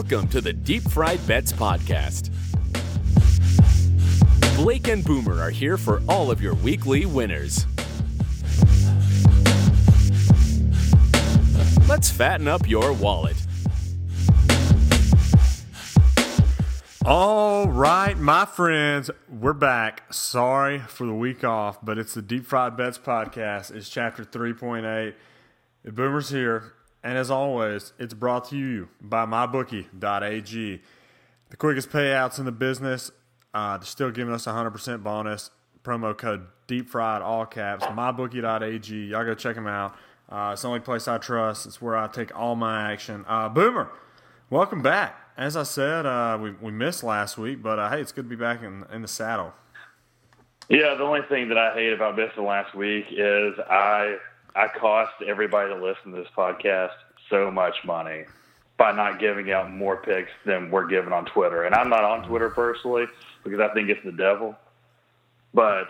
Welcome to the Deep Fried Bets Podcast. Blake and Boomer are here for all of your weekly winners. Let's fatten up your wallet. All right, my friends, we're back. Sorry for the week off, but it's the Deep Fried Bets podcast. It's chapter 3.8. The Boomer's here, and as always, it's brought to you by mybookie.ag. The quickest payouts in the business. Uh, they're still giving us a 100% bonus. Promo code Deep Fried, all caps, mybookie.ag. Y'all go check them out. Uh, it's the only place I trust. It's where I take all my action. Uh, Boomer, welcome back. As I said, uh, we, we missed last week, but uh, hey, it's good to be back in, in the saddle. Yeah, the only thing that I hate about missing last week is I I cost everybody that listens to this podcast so much money by not giving out more picks than we're giving on Twitter. And I'm not on Twitter personally because I think it's the devil. But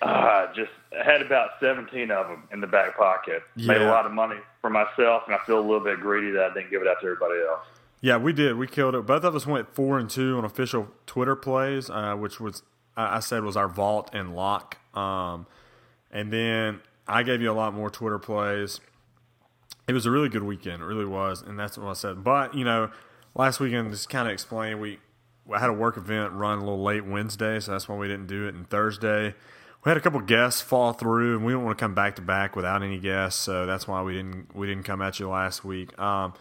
uh, just had about 17 of them in the back pocket. Made a lot of money for myself, and I feel a little bit greedy that I didn't give it out to everybody else. Yeah, we did. We killed it. Both of us went four and two on official Twitter plays, uh, which was I I said was our vault and lock. Um, and then I gave you a lot more Twitter plays. It was a really good weekend. It really was, and that's what I said. But you know, last weekend just kind of explained we. I had a work event run a little late Wednesday, so that's why we didn't do it. And Thursday, we had a couple guests fall through, and we don't want to come back to back without any guests, so that's why we didn't we didn't come at you last week. Um,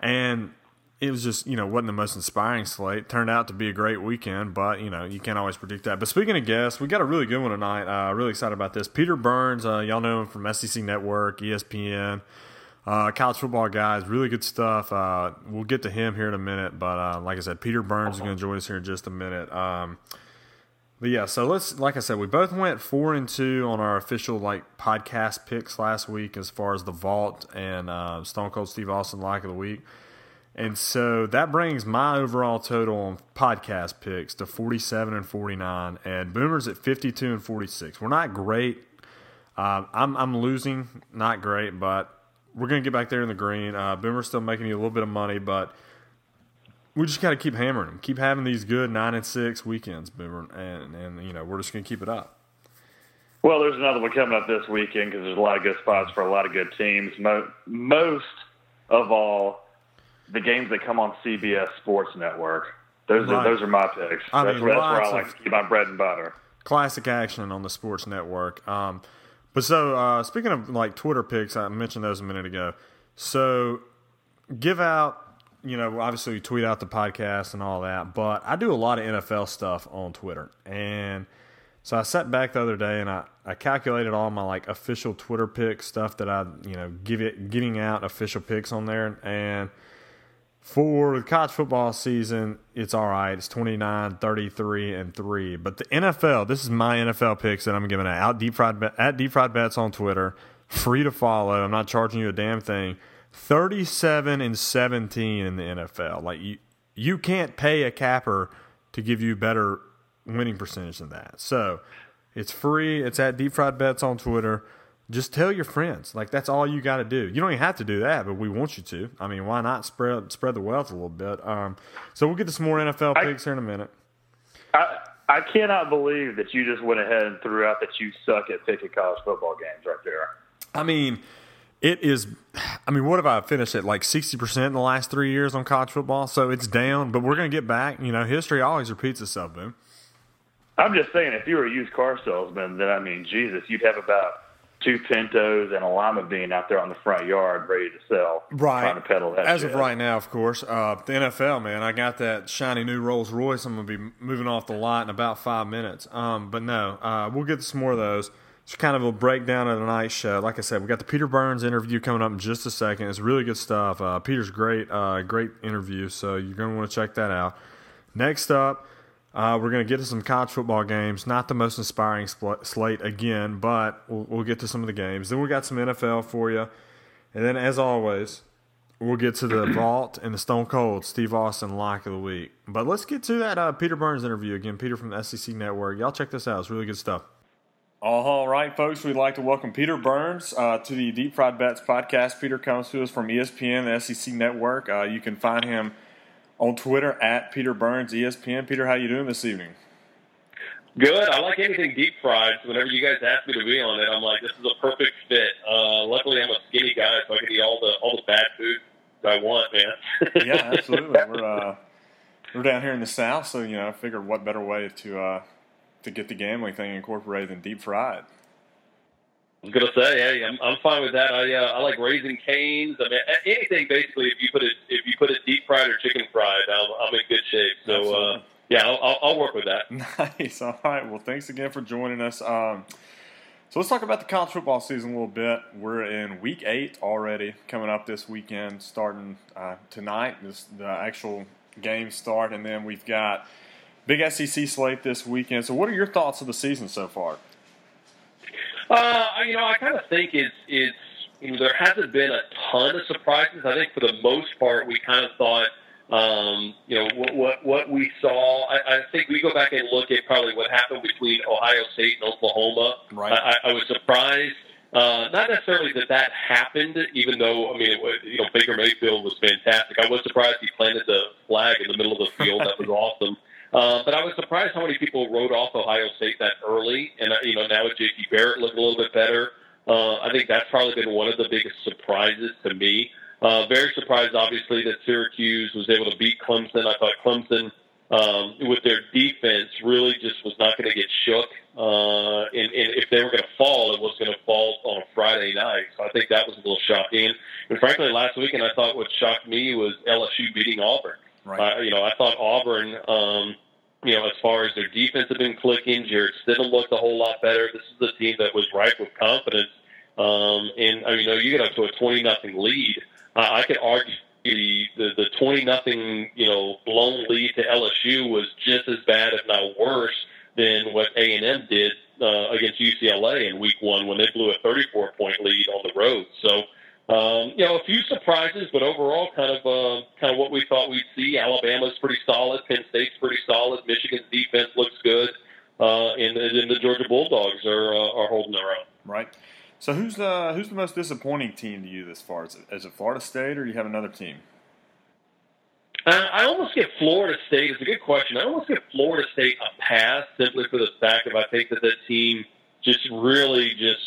and it was just you know wasn't the most inspiring slate. Turned out to be a great weekend, but you know you can't always predict that. But speaking of guests, we got a really good one tonight. Uh, really excited about this. Peter Burns, uh, y'all know him from SEC Network, ESPN, uh, college football guys. Really good stuff. Uh, we'll get to him here in a minute, but uh, like I said, Peter Burns is going to join us here in just a minute. Um, but yeah, so let's like I said, we both went four and two on our official like podcast picks last week as far as the vault and uh, Stone Cold Steve Austin like of the week. And so that brings my overall total on podcast picks to 47 and 49, and Boomer's at 52 and 46. We're not great. Uh, I'm, I'm losing, not great, but we're going to get back there in the green. Uh, Boomer's still making you a little bit of money, but we just got to keep hammering them. Keep having these good 9 and 6 weekends, Boomer, and, and you know, we're just going to keep it up. Well, there's another one coming up this weekend because there's a lot of good spots for a lot of good teams. Mo- most of all, the games that come on CBS Sports Network. Those Right. are those are my picks. I that's mean, where, that's where I like to keep my bread and butter. classic action on the sports network. Um, but so uh, speaking of like Twitter picks, I mentioned those a minute ago. So give out, you know, obviously we tweet out the podcast and all that, but I do a lot of NFL stuff on Twitter. And so I sat back the other day and I, I calculated all my like official Twitter pick stuff that I, you know, give it giving out official picks on there and for the college football season, it's all right. It's 29, 33, and 3. But the NFL, this is my NFL picks that I'm giving out. Out deep fried, at Deep Fried Bets on Twitter. Free to follow. I'm not charging you a damn thing. 37 and 17 in the NFL. Like, you, you can't pay a capper to give you better winning percentage than that. So, it's free. It's at Deep Fried Bets on Twitter. Just tell your friends. Like that's all you got to do. You don't even have to do that, but we want you to. I mean, why not spread spread the wealth a little bit? Um, so we'll get to some more NFL I- picks here in a minute. I I cannot believe that you just went ahead and threw out that you suck at picking college football games right there. I mean, it is. I mean, what have I finished at like sixty percent in the last three years on college football? So it's down, but we're gonna get back. You know, history always repeats itself, boom. I'm just saying, if you were a used car salesman, then I mean, Jesus, you'd have about two Pintos and a lima bean out there on the front yard ready to sell. Right. Trying to peddle that As shit. of right now, of course, uh, the NFL, man, I got that shiny new Rolls Royce. I'm gonna be moving off the lot in about five minutes. Um, but no, uh, we'll get some more of those. It's kind of a breakdown of the night show. Like I said, we got the Peter Burns interview coming up in just a second. It's really good stuff. Uh, Peter's great, uh, great interview. So you're gonna want to check that out. Next up, uh, we're going to get to some college football games. Not the most inspiring spl- slate again, but we'll, we'll get to some of the games. Then we got some NFL for you. And then, as always, we'll get to the Vault and the Stone Cold Steve Austin lock of the week. But let's get to that uh, Peter Burns interview again. Peter from the SEC Network. Y'all check this out. It's really good stuff. All right, folks, we'd like to welcome Peter Burns uh, to the Deep Fried Bets podcast. Peter comes to us from ESPN, the SEC Network. Uh, you can find him on Twitter at Peter Burns ESPN. Peter, how you doing this evening? Good. I like anything deep fried. So whenever you guys ask me to be on it, I'm like, this is a perfect fit. Uh, luckily, I'm a skinny guy, so I can eat all the all the bad food I want, man. yeah, absolutely. We're uh, we're down here in the South, so you know, I figured what better way to uh, to get the gambling thing incorporated than deep fried. I was gonna say, hey, I'm, I'm fine with that. I uh, I like Raising Cane's. I mean, anything basically. If you put it if you put it deep fried or chicken I'm, in good shape. So uh, yeah, I'll, I'll, work with that. Nice. All right. Well, thanks again for joining us. Um, so let's talk about the college football season a little bit. We're in week eight already, coming up this weekend, starting uh, tonight. This the actual games start, and then we've got big SEC slate this weekend. So, what are your thoughts of the season so far? Uh, you know, I kind of think it's it's you know, there hasn't been a ton of surprises. I think for the most part, we kind of thought um, you know what, what what we saw. I, I think we go back and look at probably what happened between Ohio State and Oklahoma. Right. I, I was surprised. Uh, not necessarily that that happened, even though I mean, it, you know, Baker Mayfield was fantastic. I was surprised he planted the flag in the middle of the field. that was awesome. Uh, but I was surprised how many people wrote off Ohio State that early, and uh, you know now with J.T. Barrett looking a little bit better. Uh, I think that's probably been one of the biggest surprises to me. Uh, very surprised, obviously, that Syracuse was able to beat Clemson. I thought Clemson, um, with their defense, really just was not going to get shook. Uh, and, and if they were going to fall, it was going to fall on a Friday night. So I think that was a little shocking. And frankly, last weekend, I thought what shocked me was LSU beating Auburn. Right. Uh, you know, I thought Auburn. Um, you know, as far as their defense had been clicking, Jarrett Stidham looked a whole lot better. This is a team that was ripe with confidence. Um, and I mean, you know, you get up to a twenty nothing lead I could argue the the, the twenty nothing you know blown lead to LSU was just as bad, if not worse, than what A and M did uh, against UCLA in Week One when they blew a thirty four point lead on the road. So. Um, you know, a few surprises, but overall, kind of, uh, kind of what we thought we'd see. Alabama's pretty solid. Penn State's pretty solid. Michigan's defense looks good, uh, and, and the Georgia Bulldogs are uh, are holding their own. Right. So who's the who's the most disappointing team to you this far? Is it, is it Florida State or do you have another team? Uh, I almost give Florida State. It's a good question. I almost give Florida State a pass simply for the fact that I think that that team just really just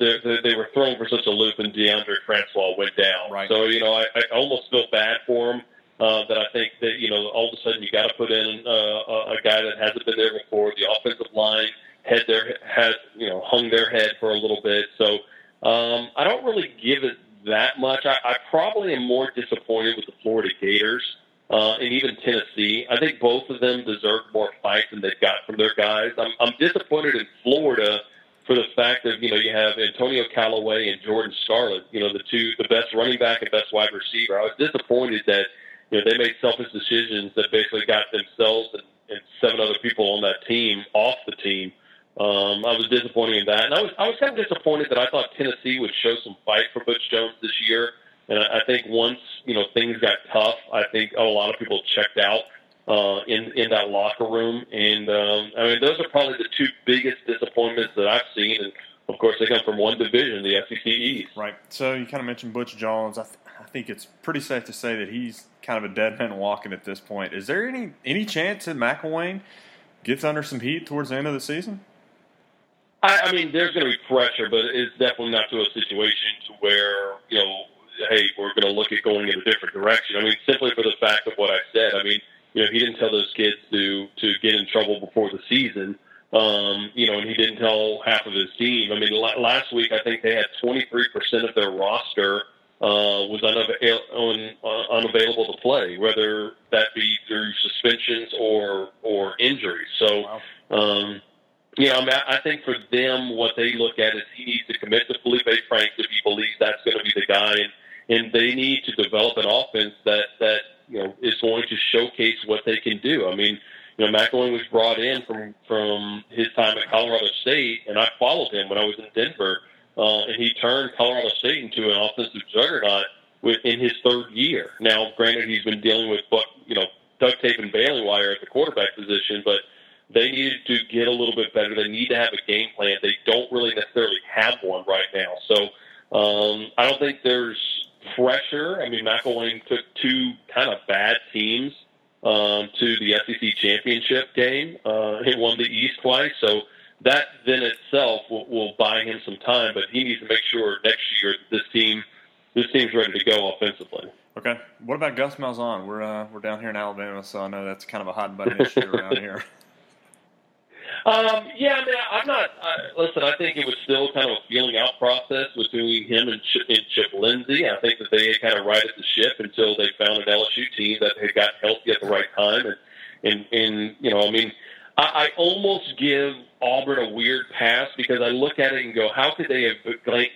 they, they were thrown for such a loop, and Deondre Francois went down. Right. So you know I, I almost feel bad for him. Uh, that I think that you know all of a sudden you got to put in uh, a, a guy that hasn't been there before. The offensive line had their had you know hung their head for a little bit. So um, I don't really give it that much. I, I probably am more disappointed with the Florida Gators uh, and even Tennessee. I think both of them deserve more fight than they've got from their guys. I'm, I'm disappointed in Florida for the fact that you know you have Antonio Callaway and Jordan Scarlett, you know the two the best running back and best wide receiver. I was disappointed that you know they made selfish decisions that basically got themselves and, and seven other people on that team off the team. Um, I was disappointed in that, and I was I was kind of disappointed that I thought Tennessee would show some fight for Butch Jones this year. And I, I think once you know things got tough, I think a lot of people checked out uh, in in that locker room. And um, I mean, those are probably the two biggest disappointments that I've seen. And of course, they come from one division, the SEC East. Right. So you kind of mentioned Butch Jones. I, th- I think it's pretty safe to say that he's kind of a dead man walking at this point. Is there any any chance that McElwain gets under some heat towards the end of the season? I, I mean, there's going to be pressure, but it's definitely not to a situation to where you know, hey, we're going to look at going in a different direction. I mean, simply for the fact of what I said. I mean, you know, he didn't tell those kids to to get in trouble before the season. Um, you know, and he didn't tell half of his team. I mean, last week I think they had 23% of their roster uh, was unavail- un- uh, unavailable to play, whether that be through suspensions or or injuries. So, wow. um, know, I, mean, I think for them, what they look at is he needs to commit to Felipe Franks if he believes that's going to be the guy, and and they need to develop an offense that that you know is going to showcase what they can do. I mean, you know, McElwain was brought in from from his time at Colorado State, and I followed him when I was in Denver, uh, and he turned Colorado State into an offensive juggernaut within his third year. Now, granted, he's been dealing with you know duct tape and baling wire at the quarterback position, but They needed to get a little bit better. They need to have a game plan. They don't really necessarily have one right now. So um, I don't think there's pressure. I mean, McElwain took two kind of bad teams um, to the SEC championship game. Uh, he won the East twice, so that then itself will, will buy him some time. But he needs to make sure next year this team this team's ready to go offensively. Okay. What about Gus Malzahn? We're uh, we're down here in Alabama, so I know that's kind of a hot button issue around here. Um, yeah, I mean, I'm not. Uh, listen, I think it was still kind of a feeling out process between him and Chip, and Chip Lindsey. I think that they had kind of righted the ship until they found an LSU team that had got healthy at the right time, and and and you know, I mean, I, I almost give Auburn a weird pass because I look at it and go, how could they have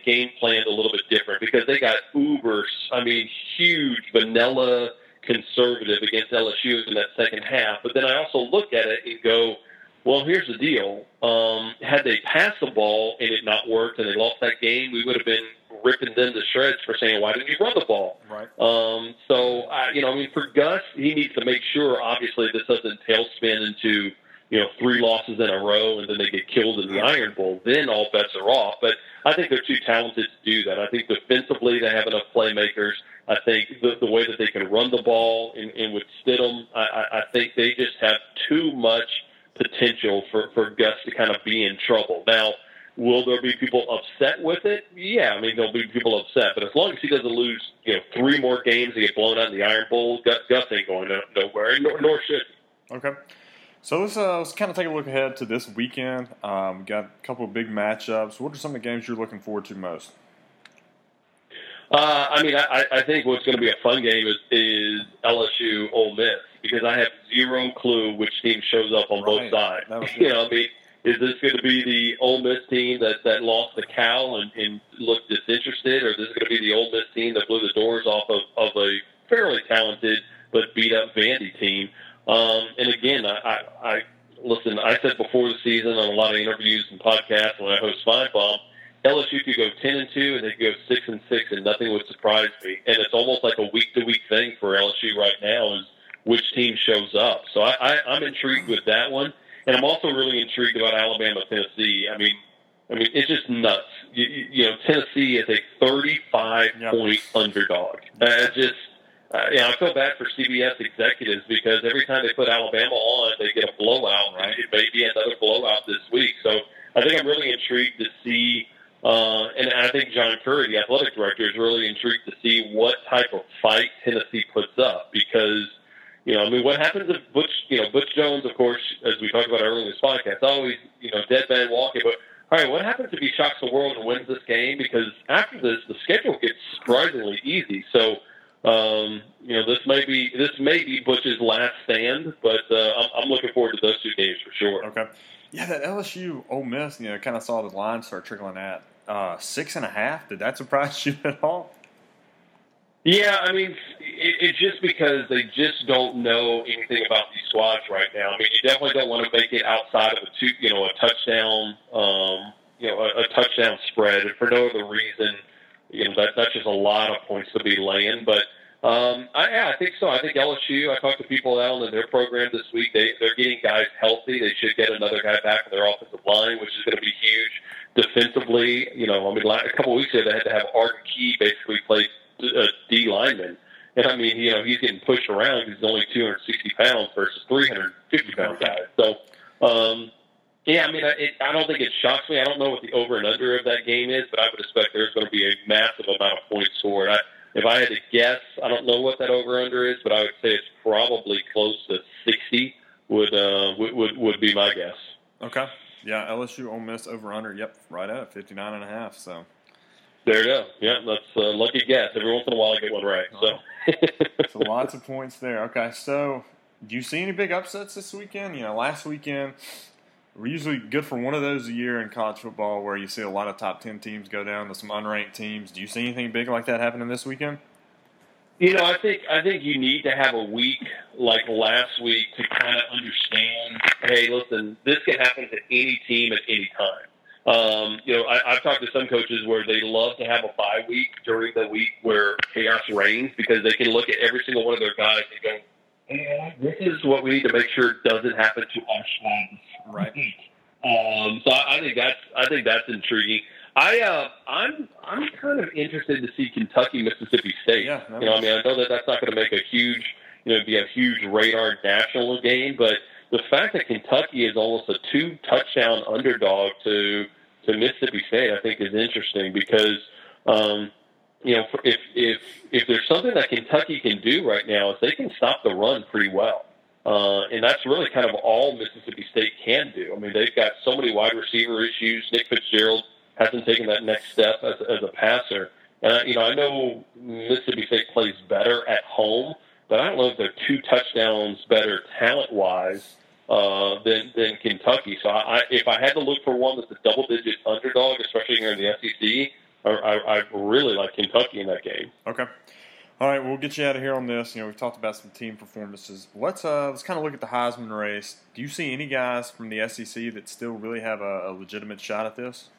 game planned a little bit different? Because they got uber, I mean, huge vanilla conservative against LSU in that second half. But then I also look at it and go well, here's the deal. Um, had they passed the ball and it not worked and they lost that game, we would have been ripping them to shreds for saying, why didn't you run the ball? Right. Um, so, I, you know, I mean, for Gus, he needs to make sure, obviously, this doesn't tailspin into, you know, three losses in a row and then they get killed in the Iron Bowl. Then all bets are off. But I think they're too talented to do that. I think defensively they have enough playmakers. I think the, the way that they can run the ball and, and with Stidham, I, I, I think they just have too much – potential for, for Gus to kind of be in trouble. Now, will there be people upset with it? Yeah, I mean, there'll be people upset. But as long as he doesn't lose, you know, three more games and get blown out in the Iron Bowl, Gus, Gus ain't going nowhere, nor, nor should he. Okay. So let's, uh, let's kind of take a look ahead to this weekend. Um, we got a couple of big matchups. What are some of the games you're looking forward to most? Uh, I mean, I, I think what's going to be a fun game is, is LSU Ole Miss because I have zero clue which team shows up on right. both sides. You know, I mean, is this going to be the Ole Miss team that that lost the Cal and, and looked disinterested, or is this going to be the Ole Miss team that blew the doors off of, of a fairly talented but beat up Vandy team? Um, and again, I, I, I listen. I said before the season on a lot of interviews and podcasts when I host Finebaum, LSU could go ten and two, and they could go six and six, and nothing would surprise me. And it's almost like a week to week thing for LSU right now. Is which team shows up. So I, I, I'm intrigued with that one, and I'm also really intrigued about Alabama Tennessee. I mean, I mean it's just nuts. You, you know, Tennessee is a 35 yep. point underdog. Uh, just. Uh, you know, I feel bad for CBS executives because every time they put Alabama on, they get a blowout. Right? It may be another blowout this week. So I think I'm really intrigued to see, uh, and I think John Currie, the athletic director, is really intrigued to see what type of fight Tennessee puts up because you know, I mean, what happens if Butch, you know, Butch Jones, of course, as we talked about earlier in this podcast, always, you know, dead man walking. But all right, what happens if he shocks the world and wins this game? Because after this, the schedule gets surprisingly easy. So, um, you know, this may be this may be Butch's last stand, but uh, I'm, I'm looking forward to those two games for sure. Okay. Yeah, that LSU Ole Miss, you know, kind of saw the line start trickling at uh, six and a half. Did that surprise you at all? Yeah, I mean, it, it's just because they just don't know anything about these squads right now. I mean, you definitely don't want to make it outside of a two, you know, a touchdown, um, you know, a, a touchdown spread, and for no other reason. You know, that that's just a lot of points to be laying. But um, I, yeah, I think so. I think LSU. I talked to people out in their program this week. They they're getting guys healthy. They should get another guy back in their offensive line, which is going to be huge defensively. You know, I mean, a couple of weeks ago they had to have Arden Key basically play a D lineman. And I mean, you know, he's getting pushed around. He's only 260 pounds versus 350 pound guys. So, um, yeah, I mean, I, it, I don't think it shocks me. I don't know what the over and under of that game is, but I would expect there's going to be a massive amount of points scored. I, if I had to guess, I don't know what that over under is, but I would say it's probably close to 60. Would uh, would, would would be my guess. Okay. Yeah, LSU Ole Miss over under. Yep, right at 59 and a half. So there you go. Yeah, that's a lucky guess. Every once in a while, I get one right. So, so lots of points there. Okay, so do you see any big upsets this weekend? You know, last weekend we're usually good for one of those a year in college football, where you see a lot of top ten teams go down to some unranked teams. Do you see anything big like that happening this weekend? You know, I think I think you need to have a week like last week to kind of understand. Hey, listen, this can happen to any team at any time. Um, you know, I, I've talked to some coaches where they love to have a bye week during the week where chaos reigns because they can look at every single one of their guys and go, this is what we need to make sure doesn't happen to us Right. Um, so I, I think that's I think that's intriguing. I uh, I'm I'm kind of interested to see Kentucky Mississippi State. Yeah, you know, I mean, I know that that's not going to make a huge, you know, be a huge radar national game, but the fact that Kentucky is almost a two touchdown underdog to to Mississippi State, I think, is interesting because. Um, you know, if if if there's something that Kentucky can do right now, is they can stop the run pretty well. Uh, and that's really kind of all Mississippi State can do. I mean, they've got so many wide receiver issues. Nick Fitzgerald hasn't taken that next step as, as a passer. And, I, you know, I know Mississippi State plays better at home, but I don't know if they're two touchdowns better talent wise uh, than, than Kentucky. So I, if I had to look for one that's a double digit underdog, especially here in the SEC, I, I, I really like Kentucky in that game. Okay. All right, we'll get you out of here on this. You know, we've talked about some team performances. Let's uh, let's kind of look at the Heisman race. Do you see any guys from the SEC that still really have a, a legitimate shot at this?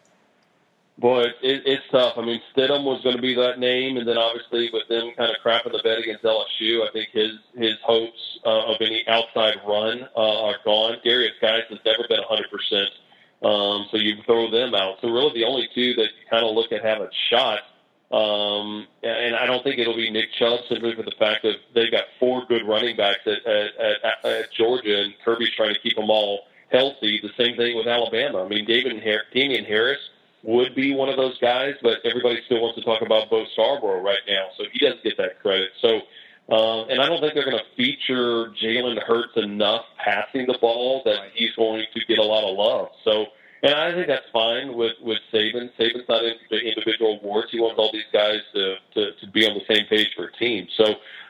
Boy, it, it's tough. I mean, Stidham was going to be that name, and then obviously with them kind of crapping the bed against LSU, I think his his hopes uh, of any outside run uh, are gone. Derrius Guice has never been 100 percent, um, so you throw them out. So really, the only two that you kind of look at have a shot um, and I don't think it'll be Nick Chubb simply for the fact that they've got four good running backs at, at, at, at Georgia, and Kirby's trying to keep them all healthy. The same thing with Alabama. I mean, David Har- Damien Harris would be one of those guys, but everybody still wants to talk about Bo Scarborough right now, so he doesn't get that credit. So, um, and I don't think they're going to feature Jalen Hurts enough passing the ball that he's going to get a lot of love. So and I think that's fine with with Saban. Saban's not into individual awards. He wants all these guys to to, to be on the same page for a team. So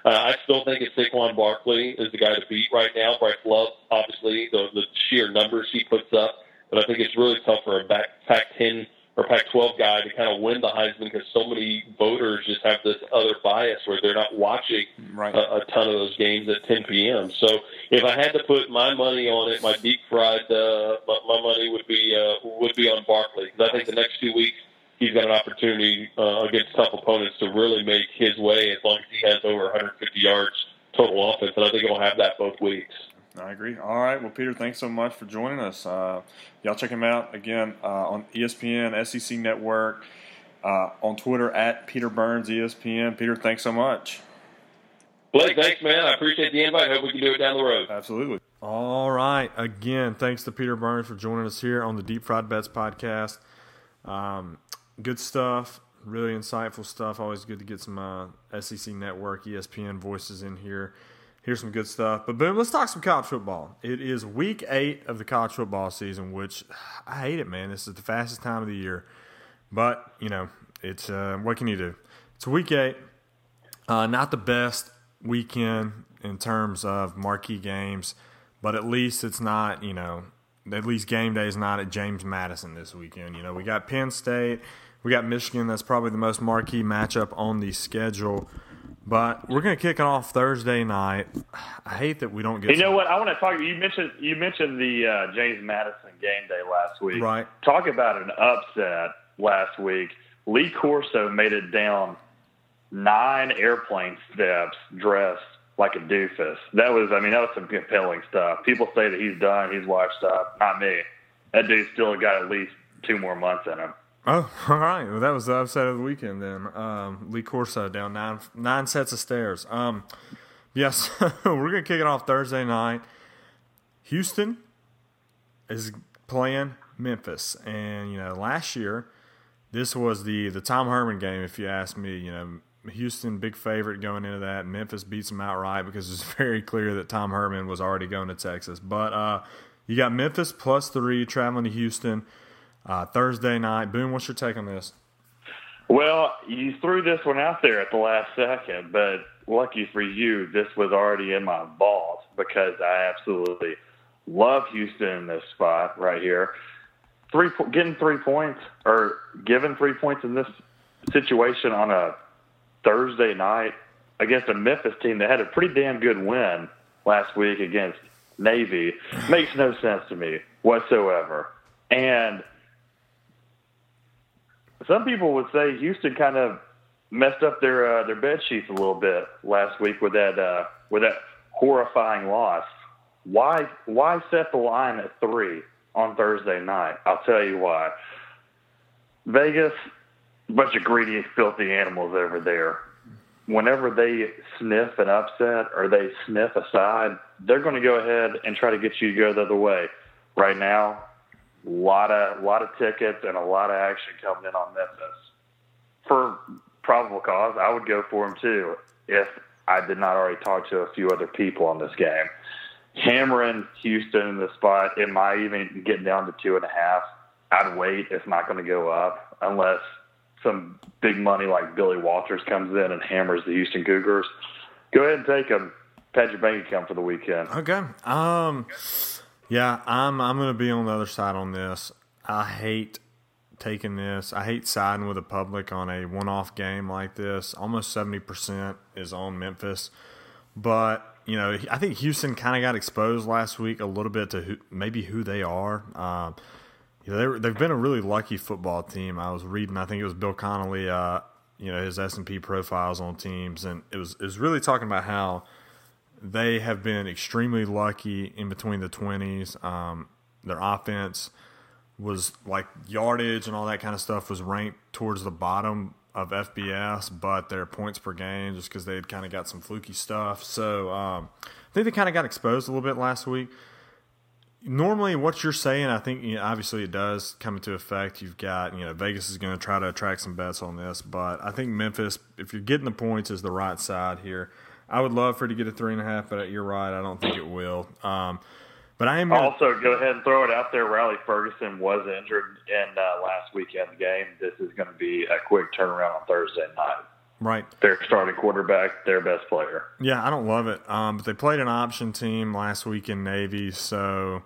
uh, I still think it's Saquon Barkley is the guy to beat right now. Bryce Love, obviously, the the sheer numbers he puts up, but I think it's really tough for a back Pac-10 or Pac-12 guy to kind of win the Heisman because so many voters just have this other bias where they're not watching right. a, a ton of those games at 10 p.m. So if I had to put my money on it, my deep fried, uh, my, my money would be uh, would be on Barkley. I think the next two weeks he's got an opportunity uh, against tough opponents to really make his way as long as he has over 150 yards total offense, and I think he'll have that both weeks. I agree. All right. Well, Peter, thanks so much for joining us. Uh, y'all check him out again uh, on ESPN, SEC Network, uh, on Twitter at Peter Burns ESPN. Peter, thanks so much. Blake, thanks, man. I appreciate the invite. Hope we can do it down the road. Absolutely. All right. Again, thanks to Peter Burns for joining us here on the Deep Fried Bets podcast. Um, good stuff. Really insightful stuff. Always good to get some uh, SEC Network, ESPN voices in here. Here's some good stuff. But boom, let's talk some college football. It is week eight of the college football season, which I hate it, man. This is the fastest time of the year. But, you know, it's uh, what can you do? It's week eight. Uh, not the best weekend in terms of marquee games, but at least it's not, you know, at least game day is not at James Madison this weekend. You know, we got Penn State, we got Michigan. That's probably the most marquee matchup on the schedule. But we're going to kick it off Thursday night. I hate that we don't get. You know what? I want to talk. You mentioned you mentioned the uh, James Madison game day last week. Right. Talk about an upset last week. Lee Corso made it down nine airplane steps dressed like a doofus. That was, I mean, that was some compelling stuff. People say that he's done, he's washed up. Not me. That dude's still got at least two more months in him. Oh, all right. Well, that was the upset of the weekend then. Um, Lee Corso down nine nine sets of stairs. Um, yes, we're gonna kick it off Thursday night. Houston is playing Memphis, and you know last year this was the the Tom Herman game. If you ask me, you know Houston big favorite going into that. Memphis beats them outright because it's very clear that Tom Herman was already going to Texas. But uh, you got Memphis plus three traveling to Houston. Uh, Thursday night. Boom, what's your take on this? Well, you threw this one out there at the last second, but lucky for you, this was already in my vault because I absolutely love Houston in this spot right here. Three getting three points or given three points in this situation on a Thursday night against a Memphis team that had a pretty damn good win last week against Navy makes no sense to me whatsoever. And some people would say Houston kind of messed up their uh, their bed sheets a little bit last week with that uh, with that horrifying loss. Why why set the line at three on Thursday night. I'll tell you why. Vegas, bunch of greedy, filthy animals over there. Whenever they sniff an upset or they sniff a side, they're going to go ahead and try to get you to go the other way. Right now, lot of lot of tickets and a lot of action coming in on Memphis. For probable cause, I would go for them too if I did not already talk to a few other people on this game. Hammering Houston in the spot, it might even get down to two and a half. I'd wait. It's not going to go up unless some big money like Billy Walters comes in and hammers the Houston Cougars. Go ahead and take them. Pad your bank account for the weekend. Okay. Um. Yeah, I'm. I'm to be on the other side on this. I hate taking this. I hate siding with the public on a one-off game like this. Almost seventy percent is on Memphis, but you know, I think Houston kind of got exposed last week a little bit to who, maybe who they are. Um, you know, they have been a really lucky football team. I was reading, I think it was Bill Connelly, uh, you know, his S and P profiles on teams, and it was it was really talking about how they have been extremely lucky in between the twenties. Um, their offense was like yardage and all that kind of stuff was ranked towards the bottom of FBS, but their points per game just because they had kind of got some fluky stuff. So um, I think they kind of got exposed a little bit last week. Normally, what you're saying, I think you know, obviously it does come into effect. You've got you know Vegas is going to try to attract some bets on this, but I think Memphis, if you're getting the points, is the right side here. I would love for it to get a three and a half, but you're right. I don't think it will. Um, but I am gonna, also go ahead and throw it out there. Riley Ferguson was injured in uh, last weekend's game. This is going to be a quick turnaround on Thursday night. Right. Their starting quarterback, their best player. Yeah, I don't love it. Um, but they played an option team last week in Navy, so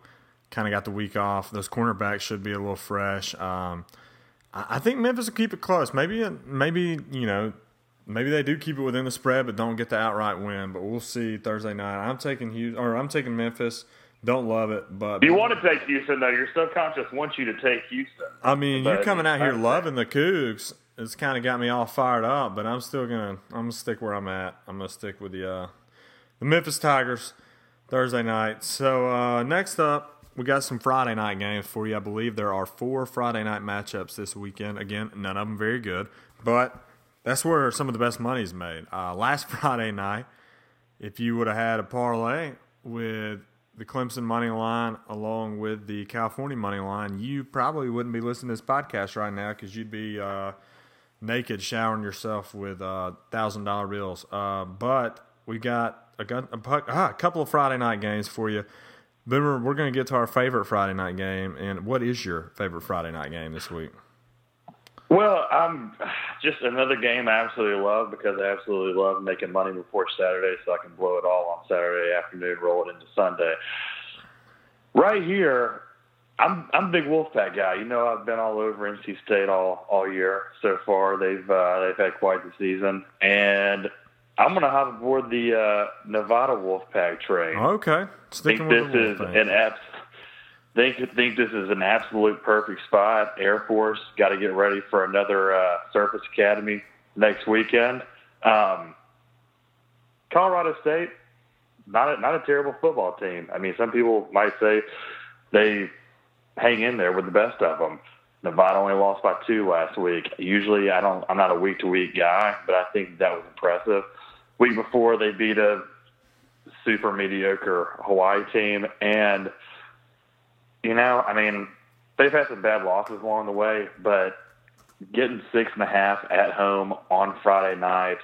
kind of got the week off. Those cornerbacks should be a little fresh. Um, I, I think Memphis will keep it close. Maybe, maybe you know, maybe they do keep it within the spread, but don't get the outright win. But we'll see Thursday night. I'm taking Houston, or I'm taking Memphis. Don't love it, but you want to take Houston though. Your subconscious wants you to take Houston. I mean, you're coming out here loving the Cougs. It's kind of got me all fired up, but I'm still gonna I'm gonna stick where I'm at. I'm gonna stick with the uh, the Memphis Tigers Thursday night. So uh, next up, we got some Friday night games for you. I believe there are four Friday night matchups this weekend. Again, none of them very good, but that's where some of the best money is made. Uh, last Friday night, if you would have had a parlay with the Clemson money line along with the California money line, you probably wouldn't be listening to this podcast right now because you'd be uh, naked showering yourself with uh, thousand dollar bills. Uh, but we got a, a, ah, a, couple of Friday night games for you. We're, we're going to get to our favorite Friday night game. And what is your favorite Friday night game this week? Well, I'm just another game I absolutely love because I absolutely love making money before Saturday, so I can blow it all on Saturday afternoon, roll it into Sunday. Right here, I'm I'm a big Wolfpack guy. You know, I've been all over NC State all all year so far. They've uh, they've had quite the season, and I'm going to hop aboard the uh, Nevada Wolfpack train. Okay, Sticking I think this is an abs- think think this is an absolute perfect spot. Air Force got to get ready for another uh, Service Academy next weekend. Um, Colorado State, not a, not a terrible football team. I mean, some people might say they hang in there with the best of them. Nevada only lost by two last week. Usually, I don't. I'm not a week to week guy, but I think that was impressive. Week before, they beat a super mediocre Hawaii team, and you know, I mean, they've had some bad losses along the way, but getting six and a half at home on Friday night,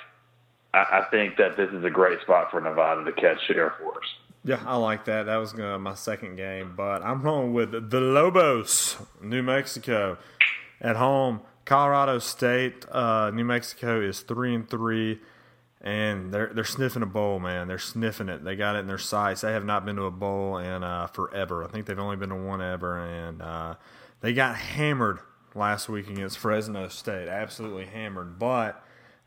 I, I think that this is a great spot for Nevada to catch Air Force. Yeah, I like that. That was uh, my second game, but I'm going with the Lobos, New Mexico, at home. Colorado State, uh, New Mexico is three and three and they're they're sniffing a bowl, man. They're sniffing it. They got it in their sights. They have not been to a bowl in uh, forever. I think they've only been to one ever, and uh, they got hammered last week against Fresno State. Absolutely hammered, but.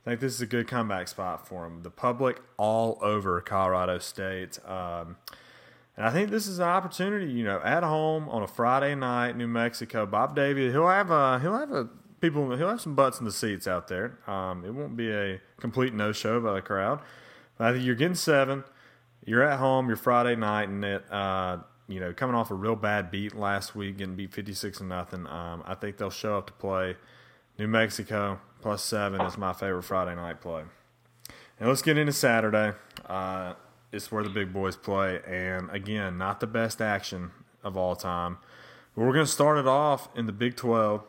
I think this is a good comeback spot for them. The public all over Colorado State. Um, and I think this is an opportunity, you know, at home on a Friday night, New Mexico. Bob Davie, he'll have a he'll have a people he'll have some butts in the seats out there. Um, it won't be a complete no show by the crowd. I think you're getting seven. You're at home. You're Friday night, and it. Uh, you know, coming off a real bad beat last week, getting beat 56 to nothing. Um, I think they'll show up to play. New Mexico plus seven is my favorite Friday night play. And let's get into Saturday. Uh, it's where the big boys play. And again, not the best action of all time. But we're going to start it off in the Big 12.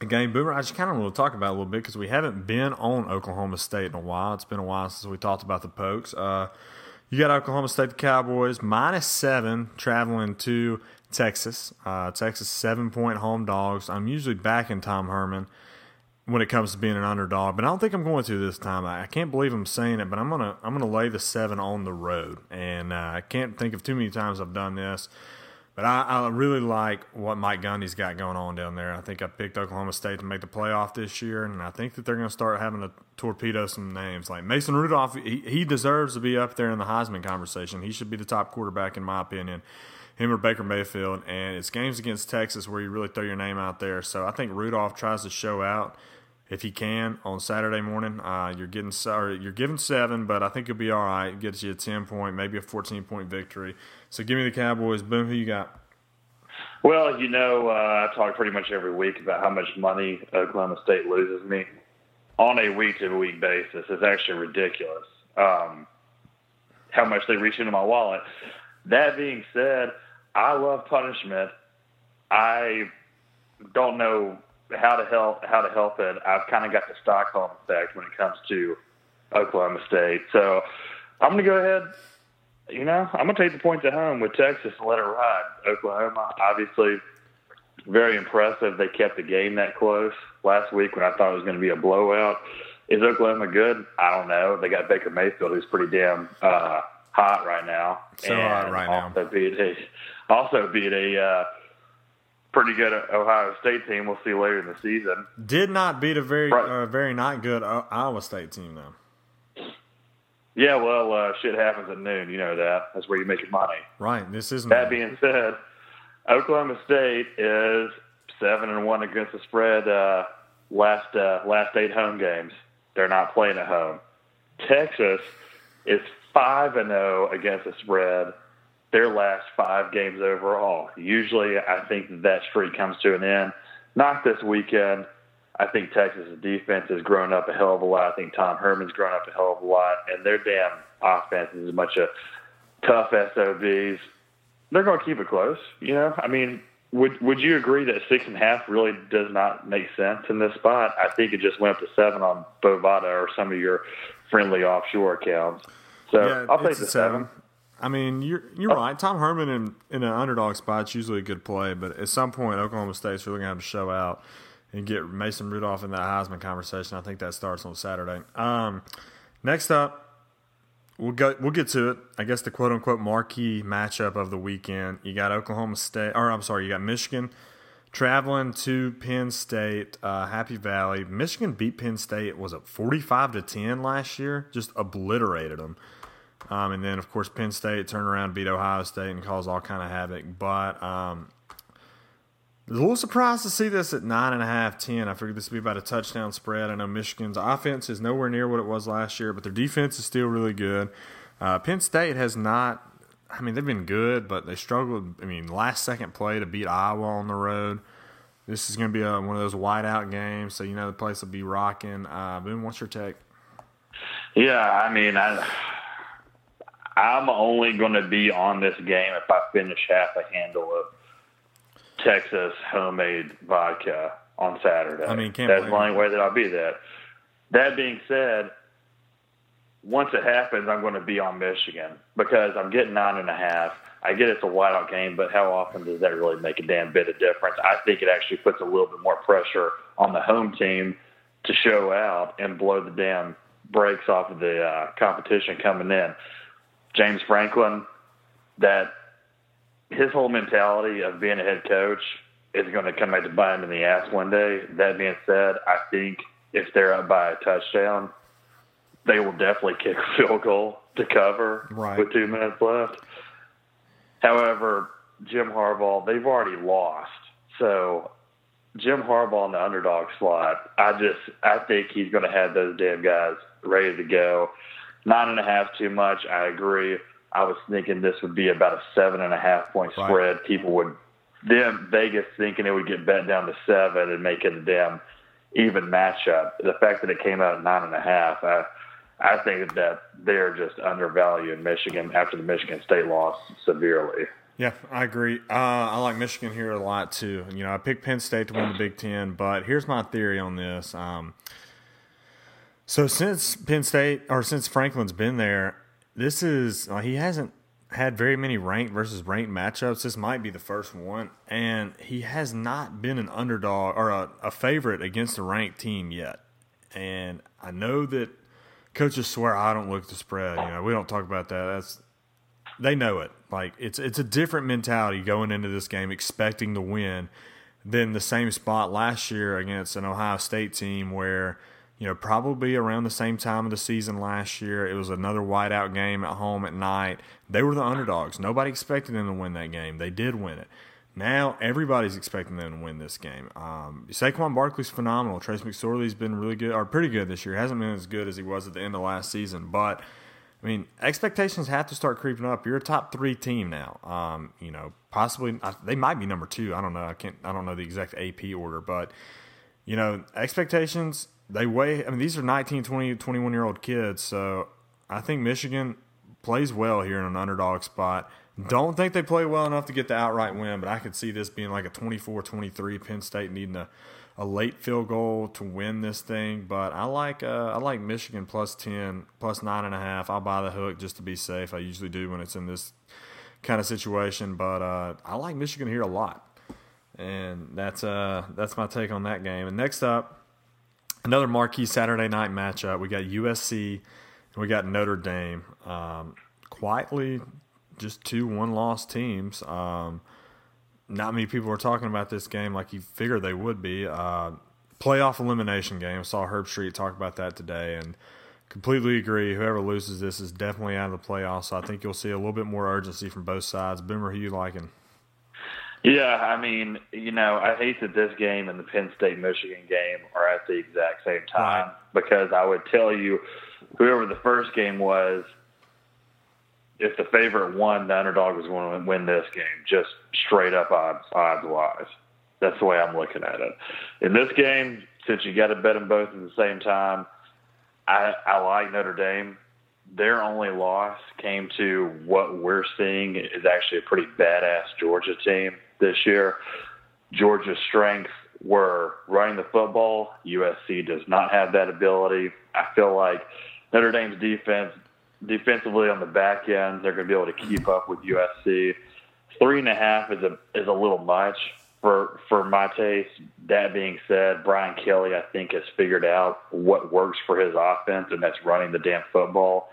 A game, Boomer, I just kind of want to talk about a little bit because we haven't been on Oklahoma State in a while. It's been a while since we talked about the Pokes. Uh, you got Oklahoma State, the Cowboys, minus seven, traveling to Texas. Uh, Texas, seven point home dogs. I'm usually backing Tom Herman when it comes to being an underdog, but I don't think I'm going to this time. I, I can't believe I'm saying it, but I'm gonna I'm gonna lay the seven on the road, and uh, I can't think of too many times I've done this. But I, I, really like what Mike Gundy's got going on down there. I think I picked Oklahoma State to make the playoff this year, and I think that they're going to start having to torpedo some names. Like Mason Rudolph, he, he deserves to be up there in the Heisman conversation. He should be the top quarterback, in my opinion. Him or Baker Mayfield. And it's games against Texas where you really throw your name out there. So I think Rudolph tries to show out if he can on Saturday morning. Uh, you're getting or you're giving seven, but I think you'll be all right. Gets you a ten point, maybe a fourteen point victory. So give me the Cowboys. Boom. Who you got? Well, you know, uh, I talk pretty much every week about how much money Oklahoma State loses me on a week to week basis. It's actually ridiculous um, how much they reach into my wallet. That being said, I love punishment. I don't know how to help how to help it. I've kind of got the Stockholm effect when it comes to Oklahoma State. So I'm going to go ahead you know, I'm going to take the points at home with Texas and let it ride. Oklahoma, obviously, very impressive. They kept the game that close last week when I thought it was going to be a blowout. Is Oklahoma good? I don't know. They got Baker Mayfield, who's pretty damn uh, hot right now. So and hot right also now. Beat a, also beat a uh, pretty good Ohio State team. We'll see later in the season. Did not beat a very, right. uh, very not good Iowa State team, though. Yeah, well, uh, shit happens at noon. You know that. That's where you make your money. Right. This is that being said, Oklahoma State is seven and one against the spread. Uh, last uh, last eight home games, they're not playing at home. Texas is five and zero oh against the spread. Their last five games overall. Usually, I think that, streak comes to an end. Not this weekend. I think Texas' defense has grown up a hell of a lot. I think Tom Herman's grown up a hell of a lot, and their damn offense is a bunch of tough SOBs. They're going to keep it close. You know, I mean, would would you agree that six and a half really does not make sense in this spot? I think it just went up to seven on Bovada or some of your friendly offshore accounts. So yeah, I'll take the seven. seven. I mean, you're you're right. Tom Herman in in an underdog spot is usually a good play, but at some point, Oklahoma State's really going to have to show out and get Mason Rudolph in that Heisman conversation. I think that starts on Saturday. Um, next up, we'll go. We'll get to it. I guess the quote unquote marquee matchup of the weekend. You got Oklahoma State, or I'm sorry, you got Michigan traveling to Penn State, uh, Happy Valley. Michigan beat Penn State. Was it 45 to 10 last year? Just obliterated them. Um, and then, of course, Penn State turned around, beat Ohio State, and caused all kind of havoc. But um, a little surprised to see this at nine and a half, ten. I figured this would be about a touchdown spread. I know Michigan's offense is nowhere near what it was last year, but their defense is still really good. Uh, Penn State has not. I mean, they've been good, but they struggled. I mean, last second play to beat Iowa on the road. This is going to be a, one of those whiteout games, so you know the place will be rocking. Uh, Boone, what's your take? Yeah, I mean, I, I'm only going to be on this game if I finish half a handle of Texas homemade vodka on Saturday. I mean, that's the only way that I'll be that. That being said, once it happens, I'm going to be on Michigan because I'm getting nine and a half. I get it's a whiteout game, but how often does that really make a damn bit of difference? I think it actually puts a little bit more pressure on the home team to show out and blow the damn brakes off of the uh, competition coming in. James Franklin, that his whole mentality of being a head coach is going to come back to bite him in the ass one day. That being said, I think if they're up by a touchdown, they will definitely kick a field goal to cover right. with two minutes left. However, Jim Harbaugh, they've already lost. So Jim Harbaugh in the underdog slot, I just I think he's going to have those damn guys ready to go. Nine and a half too much. I agree. I was thinking this would be about a seven and a half point Right. spread. People would, them Vegas thinking it would get bet down to seven and make it a damn even matchup. The fact that it came out at nine and a half, I, I think that they're just undervaluing Michigan after the Michigan State loss severely. Yeah, I agree. Uh, I like Michigan here a lot too. You know, I picked Penn State to win the Big Ten, but here's my theory on this. Um, so since Penn State or since Franklin's been there, this is uh, he hasn't had very many ranked versus ranked matchups. This might be the first one, and he has not been an underdog or a, a favorite against a ranked team yet. And I know that coaches swear I don't look at the spread. You know, we don't talk about that. That's they know it. Like it's it's a different mentality going into this game expecting to win than the same spot last year against an Ohio State team where you know probably around the same time of the season last year it was another whiteout game at home at night. They were the underdogs. Nobody expected them to win that game. They did win it. Now everybody's expecting them to win this game. Um, Saquon Barkley's phenomenal. Trace McSorley's been really good or pretty good this year. Hasn't been as good as he was at the end of last season, but I mean, expectations have to start creeping up. You're a top three team now. Um, you know, possibly they might be number two. I don't know. I can't. I don't know the exact AP order, but you know, expectations they weigh. I mean, these are 19, 20, 21 year old kids. So I think Michigan plays well here in an underdog spot. Don't think they play well enough to get the outright win, but I could see this being like a 24-23 Penn State needing a, a late field goal to win this thing. But I like uh, I like Michigan plus ten, plus nine and a half. I'll buy the hook just to be safe. I usually do when it's in this kind of situation, but uh, I like Michigan here a lot, and that's uh that's my take on that game. And next up, another marquee Saturday night matchup. We got USC and we got Notre Dame. Um, quietly, just two one-loss teams. Um, not many people are talking about this game like you figured they would be. Uh, playoff elimination game. Saw Herbstreit talk about that today, and completely agree. Whoever loses this is definitely out of the playoffs. So I think you'll see a little bit more urgency from both sides. Boomer, who you liking? Yeah, I mean, you know, I hate that this game and the Penn State Michigan game are at the exact same time because I would tell you, whoever the first game was, if the favorite won, the underdog was going to win this game, just straight up odds, odds wise. That's the way I'm looking at it. In this game, since you got to bet them both at the same time, I, I like Notre Dame. Their only loss came to what we're seeing is actually a pretty badass Georgia team this year. Georgia's strengths were running the football. USC does not have that ability. I feel like Notre Dame's defense, defensively on the back end, they're going to be able to keep up with USC. Three and a half is a is a little much for for my taste. That being said, Brian Kelly, I think, has figured out what works for his offense, and that's running the damn football.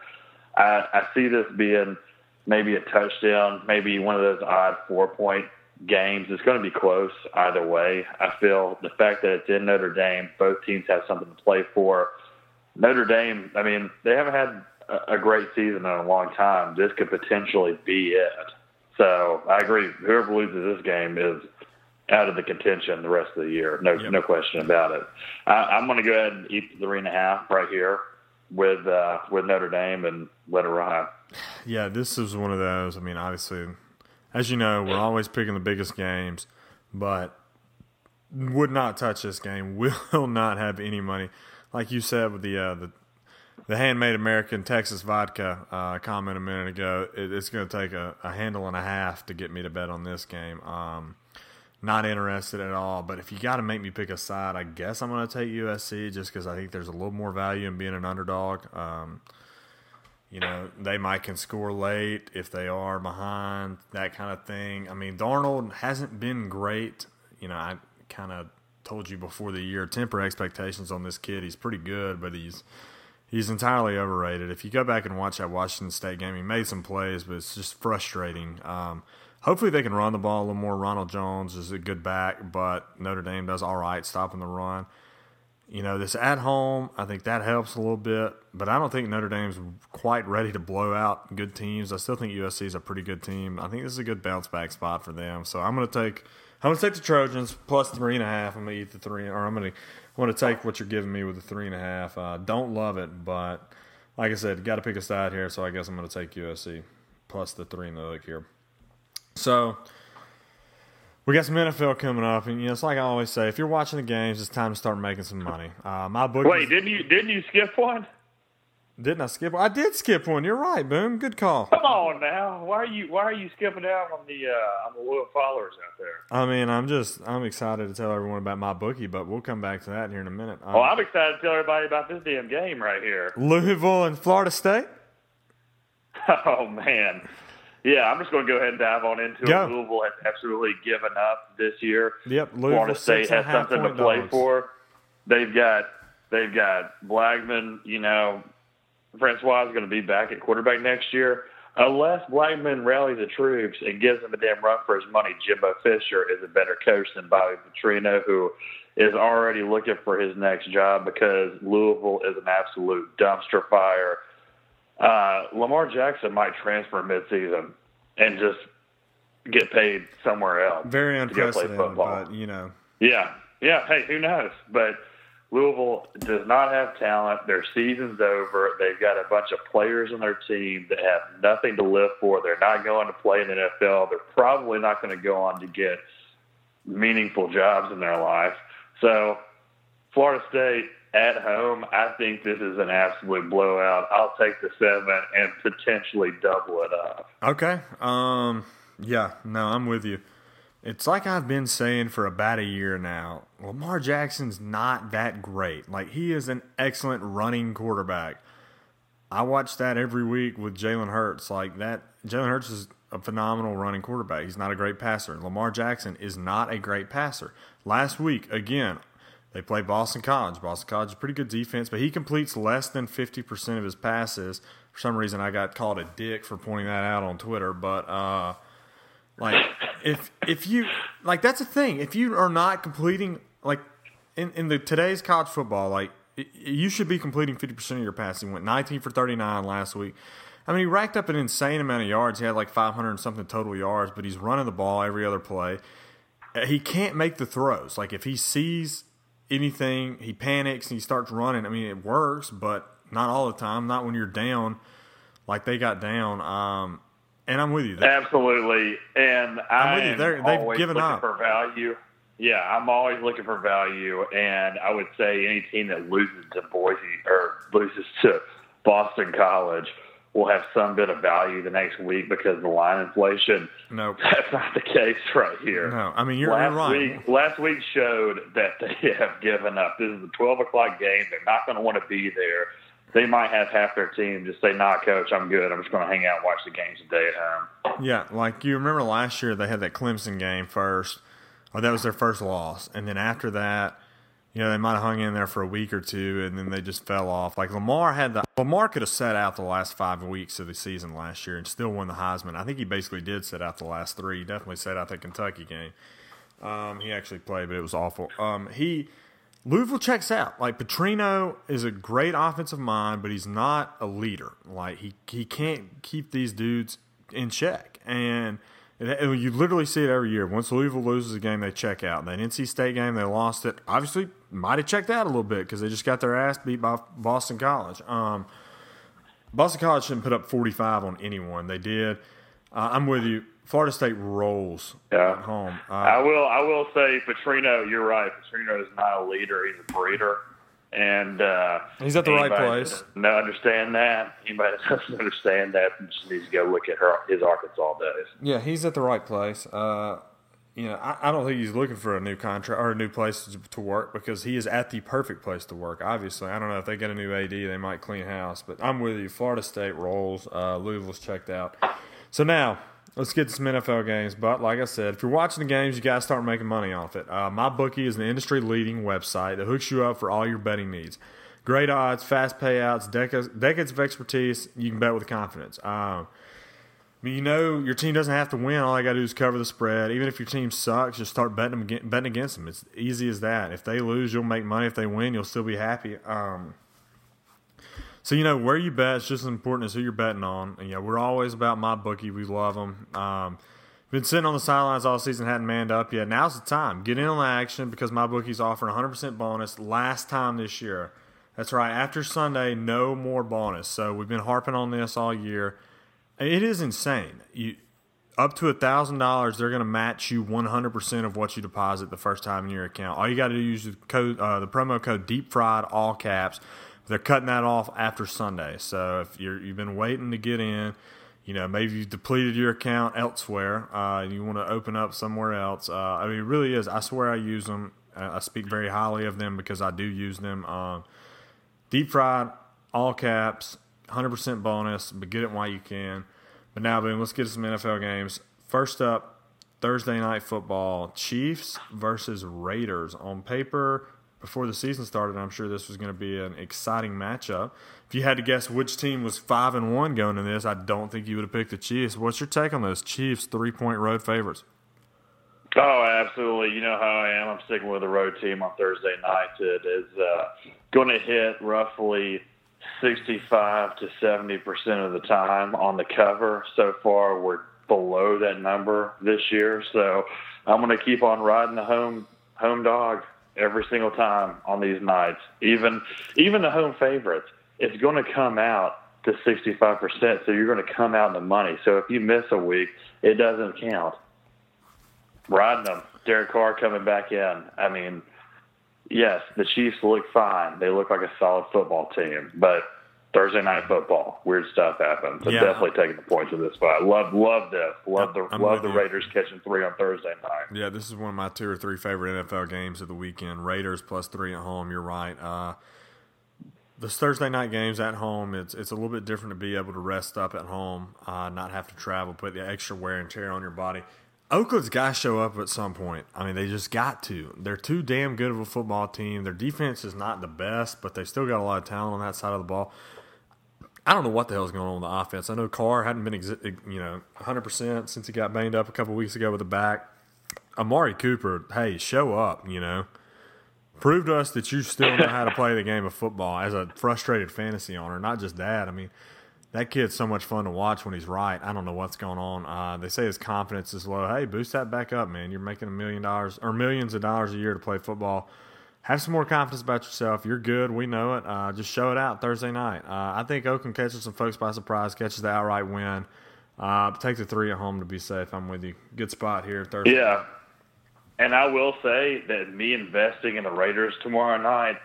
I, I see this being maybe a touchdown, maybe one of those odd four point games. It's going to be close either way. I feel the fact that it's in Notre Dame, both teams have something to play for. Notre Dame, I mean, they haven't had a, great season in a long time. This could potentially be it. So I agree. Whoever loses this game is out of the contention the rest of the year. No, Yep. no question about it. I, I'm going to go ahead and eat the three and a half right here with uh, with Notre Dame and let it ride. Yeah, this is one of those. I mean, obviously, as you know, we're always picking the biggest games, but would not touch this game. Will not have any money, like you said with the uh, the the handmade American Texas vodka uh, comment a minute ago. It, it's going to take a, a handle and a half to get me to bet on this game. Um, not interested at all. But if you got to make me pick a side, I guess I'm going to take USC just because I think there's a little more value in being an underdog. Um, you know, they might can score late if they are behind, that kind of thing. I mean, Darnold hasn't been great. You know, I kind of told you before the year, temper expectations on this kid. He's pretty good, but he's he's entirely overrated. If you go back and watch that Washington State game, he made some plays, but it's just frustrating. Um, hopefully, they can run the ball a little more. Ronald Jones is a good back, but Notre Dame does all right stopping the run. You know, this at home, I think that helps a little bit, but I don't think Notre Dame's quite ready to blow out good teams. I still think USC is a pretty good team. I think this is a good bounce back spot for them. So I'm going to take I'm going to take the Trojans plus three and a half. I'm going to eat the three, or I'm going to I'm going to take what you're giving me with the three and a half. Uh, don't love it, but like I said, got to pick a side here. So I guess I'm going to take USC plus the three in the hook here. So we got some NFL coming up, and you know it's like I always say: if you're watching the games, it's time to start making some money. Uh, my book. Wait, didn't you didn't you skip one? Didn't I skip? One? I did skip one. You're right. Boom. Good call. Come on now. Why are you Why are you skipping out on the uh, on the loyal followers out there? I mean, I'm just I'm excited to tell everyone about my bookie, but we'll come back to that here in a minute. Um, Well, I'm excited to tell everybody about this damn game right here. Louisville and Florida State. Oh man, yeah. I'm just going to go ahead and dive on into it. Louisville has absolutely given up this year. Yep, Louisville Florida State six and a has something to play dogs. for. They've got they've got Blackman. You know, Francois is going to be back at quarterback next year. Unless Blackman rallies the troops and gives them a damn run for his money, Jimbo Fisher is a better coach than Bobby Petrino, who is already looking for his next job because Louisville is an absolute dumpster fire. Uh, Lamar Jackson might transfer midseason and just get paid somewhere else. Very to play unprecedented, football. but you know, Yeah, yeah. Hey, who knows? But Louisville does not have talent. Their season's over. They've got a bunch of players on their team that have nothing to live for. They're not going to play in the NFL. They're probably not going to go on to get meaningful jobs in their life. So, Florida State at home, I think this is an absolute blowout. I'll take the seven and potentially double it up. Okay. Um. Yeah. No, I'm with you. It's like I've been saying for about a year now. Lamar Jackson's not that great. Like he is an excellent running quarterback. I watch that every week with Jalen Hurts. Like that, Jalen Hurts is a phenomenal running quarterback. He's not a great passer. Lamar Jackson is not a great passer. Last week, again, they play Boston College. Boston College is pretty good defense, but he completes less than 50% of his passes. For some reason, I got called a dick for pointing that out on Twitter, but uh, like if if you like that's a thing. If you are not completing like in in the today's college football, like you should be completing 50% of your passing. Went 19 for 39 last week. I mean, he racked up an insane amount of yards. He had like 500 and something total yards, but he's running the ball every other play. He can't make the throws. Like if he sees anything, he panics and he starts running. I mean, it works, but not all the time. Not when you're down like they got down. Um, and I'm with you. Absolutely, and I'm with you. They're- they've given up. for value. Yeah, I'm always looking for value, and I would say any team that loses to Boise or loses to Boston College will have some bit of value the next week because of the line inflation. Nope. That's not the case right here. No, I mean you're, last right. week, last week showed that they have given up. This is a 12 o'clock game. They're not going to want to be there. They might have half their team just say, "Nah, coach, I'm good. I'm just going to hang out and watch the games today at home." Yeah, like you remember last year they had that Clemson game first, or that was their first loss, and then after that, you know they might have hung in there for a week or two, and then they just fell off. Like Lamar had the Lamar could have sat out the last five weeks of the season last year and still won the Heisman. I think he basically did sit out the last three. He definitely sat out the Kentucky game. Um, he actually played, but it was awful. Um, he Louisville checks out. Like Petrino is a great offensive mind, but he's not a leader. Like he he can't keep these dudes in check, and it, it- you literally see it every year. Once Louisville loses a game, they check out. That NC State game, they lost it. Obviously, might have checked out a little bit because they just got their ass beat by Boston College. Um, Boston College shouldn't put up 45 on anyone. They did. Uh, I'm with you. Florida State rolls Yeah. at home. Uh, I will. I will say, Petrino. You're right. Petrino is not a leader. He's a breeder, and uh, He's at the right place. No, understand that. Anybody that doesn't understand that just needs to go look at her, his Arkansas days. Yeah, he's at the right place. Uh, you know, I, I don't think he's looking for a new contract or a new place to, to work because he is at the perfect place to work. Obviously, I don't know if they get a new AD, they might clean house. But I'm with you. Florida State rolls. Uh, Louisville's checked out. So now let's get to some NFL games. But like I said, if you're watching the games, you got to start making money off it. Uh, My bookie is an industry leading website that hooks you up for all your betting needs. Great odds, fast payouts, decades, decades of expertise. You can bet with confidence. Um, I mean, you know your team doesn't have to win. All I got to do is cover the spread. Even if your team sucks, just start betting them, betting against them. It's easy as that. If they lose, you'll make money. If they win, you'll still be happy. Um, so you know where you bet is just as important as who you're betting on. And, know we're always about my bookie. We love them. Um, been sitting on the sidelines all season, hadn't manned up yet. Now's the time. Get in on the action because my bookie's offering 100% bonus last time this year. That's right. After Sunday, no more bonus. So we've been harping on this all year. It is insane. You up to a thousand dollars, they're going to match you one hundred percent of what you deposit the first time in your account. All you got to do is use the code, uh, the promo code Deep Fried, all caps. They're cutting that off after Sunday. So if you're you've been waiting to get in, you know maybe you've depleted your account elsewhere, uh, and you want to open up somewhere else. Uh, I mean, it really is. I swear I use them. I speak very highly of them because I do use them. Uh, deep fried, all caps, hundred percent bonus, but get it while you can. But now, boom, let's get to some NFL games. First up, Thursday night football: Chiefs versus Raiders. On paper, before the season started, I'm sure this was going to be an exciting matchup. If you had to guess which team was five and one going in this, I don't think you would have picked the Chiefs. What's your take on those Chiefs three point road favorites? Oh, absolutely. You know how I am. I'm sticking with the road team on Thursday night. It is uh, going to hit roughly 65 to 70 percent of the time on the cover. So far, we're below that number this year. So I'm going to keep on riding the home home dog every single time on these nights. Even even the home favorites, it's going to come out to 65 percent. So you're going to come out in the money. So if you miss a week, it doesn't count. Riding them, Derek Carr coming back in. I mean yes, the Chiefs look fine. They look like a solid football team, but Thursday night football, weird stuff happens. I'm Yeah. definitely taking the points of this fight. Love, love this. Love the I'm love the you. Raiders catching three on Thursday night. Yeah, this is one of my two or three favorite NFL games of the weekend. Raiders plus three at home. You're right. Uh, the Thursday night games at home, it's it's a little bit different to be able to rest up at home, uh, not have to travel, put the extra wear and tear on your body. Oakland's got to show up at some point. I mean, they just got to. They're too damn good of a football team. Their defense is not the best, but they've still got a lot of talent on that side of the ball. I don't know what the hell's going on with the offense. I know Carr hadn't been, exi- you know, 100% since he got banged up a couple weeks ago with the back. Amari Cooper, hey, show up, you know. Prove to us that you still know how to play the game of football as a frustrated fantasy owner. Not just that. I mean, that kid's so much fun to watch when he's right. I don't know what's going on. Uh, they say his confidence is low. Hey, boost that back up, man. You're making a million dollars or millions of dollars a year to play football. Have some more confidence about yourself. You're good. We know it. Uh, just show it out Thursday night. Uh, I think Oakland catches some folks by surprise, catches the outright win. Uh, take the three at home to be safe. I'm with you. Good spot here Thursday. Yeah. And I will say that me investing in the Raiders tomorrow night,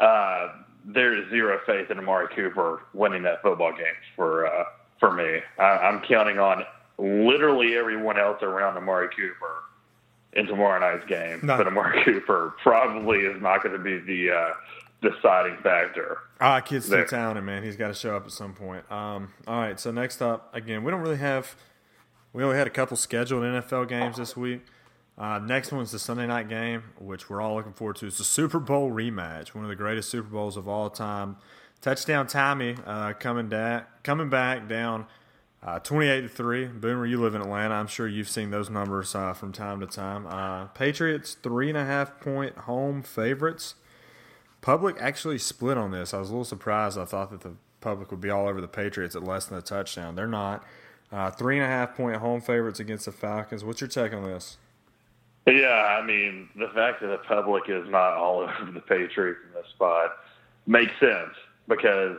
uh, there is zero faith in Amari Cooper winning that football game for uh, for me. I, I'm counting on literally everyone else around Amari Cooper in tomorrow night's game, No. but Amari Cooper probably is not going to be the uh, deciding factor. Ah, kid's still talented, man. He's got to show up at some point. Um, all right, so next up, again, we don't really have. We only had a couple scheduled NFL games this week. Uh, next one's the Sunday night game, which we're all looking forward to. It's the Super Bowl rematch, one of the greatest Super Bowls of all time. Touchdown Tommy uh, coming da- coming back down uh, twenty-eight to three. Boomer, you live in Atlanta. I'm sure you've seen those numbers uh, from time to time. Uh, Patriots three and a half point home favorites. Public actually split on this. I was a little surprised. I thought that the public would be all over the Patriots at less than a touchdown. They're not. Uh, three and a half point home favorites against the Falcons. What's your take on this? Yeah, I mean, the fact that the public is not all over the Patriots in this spot makes sense because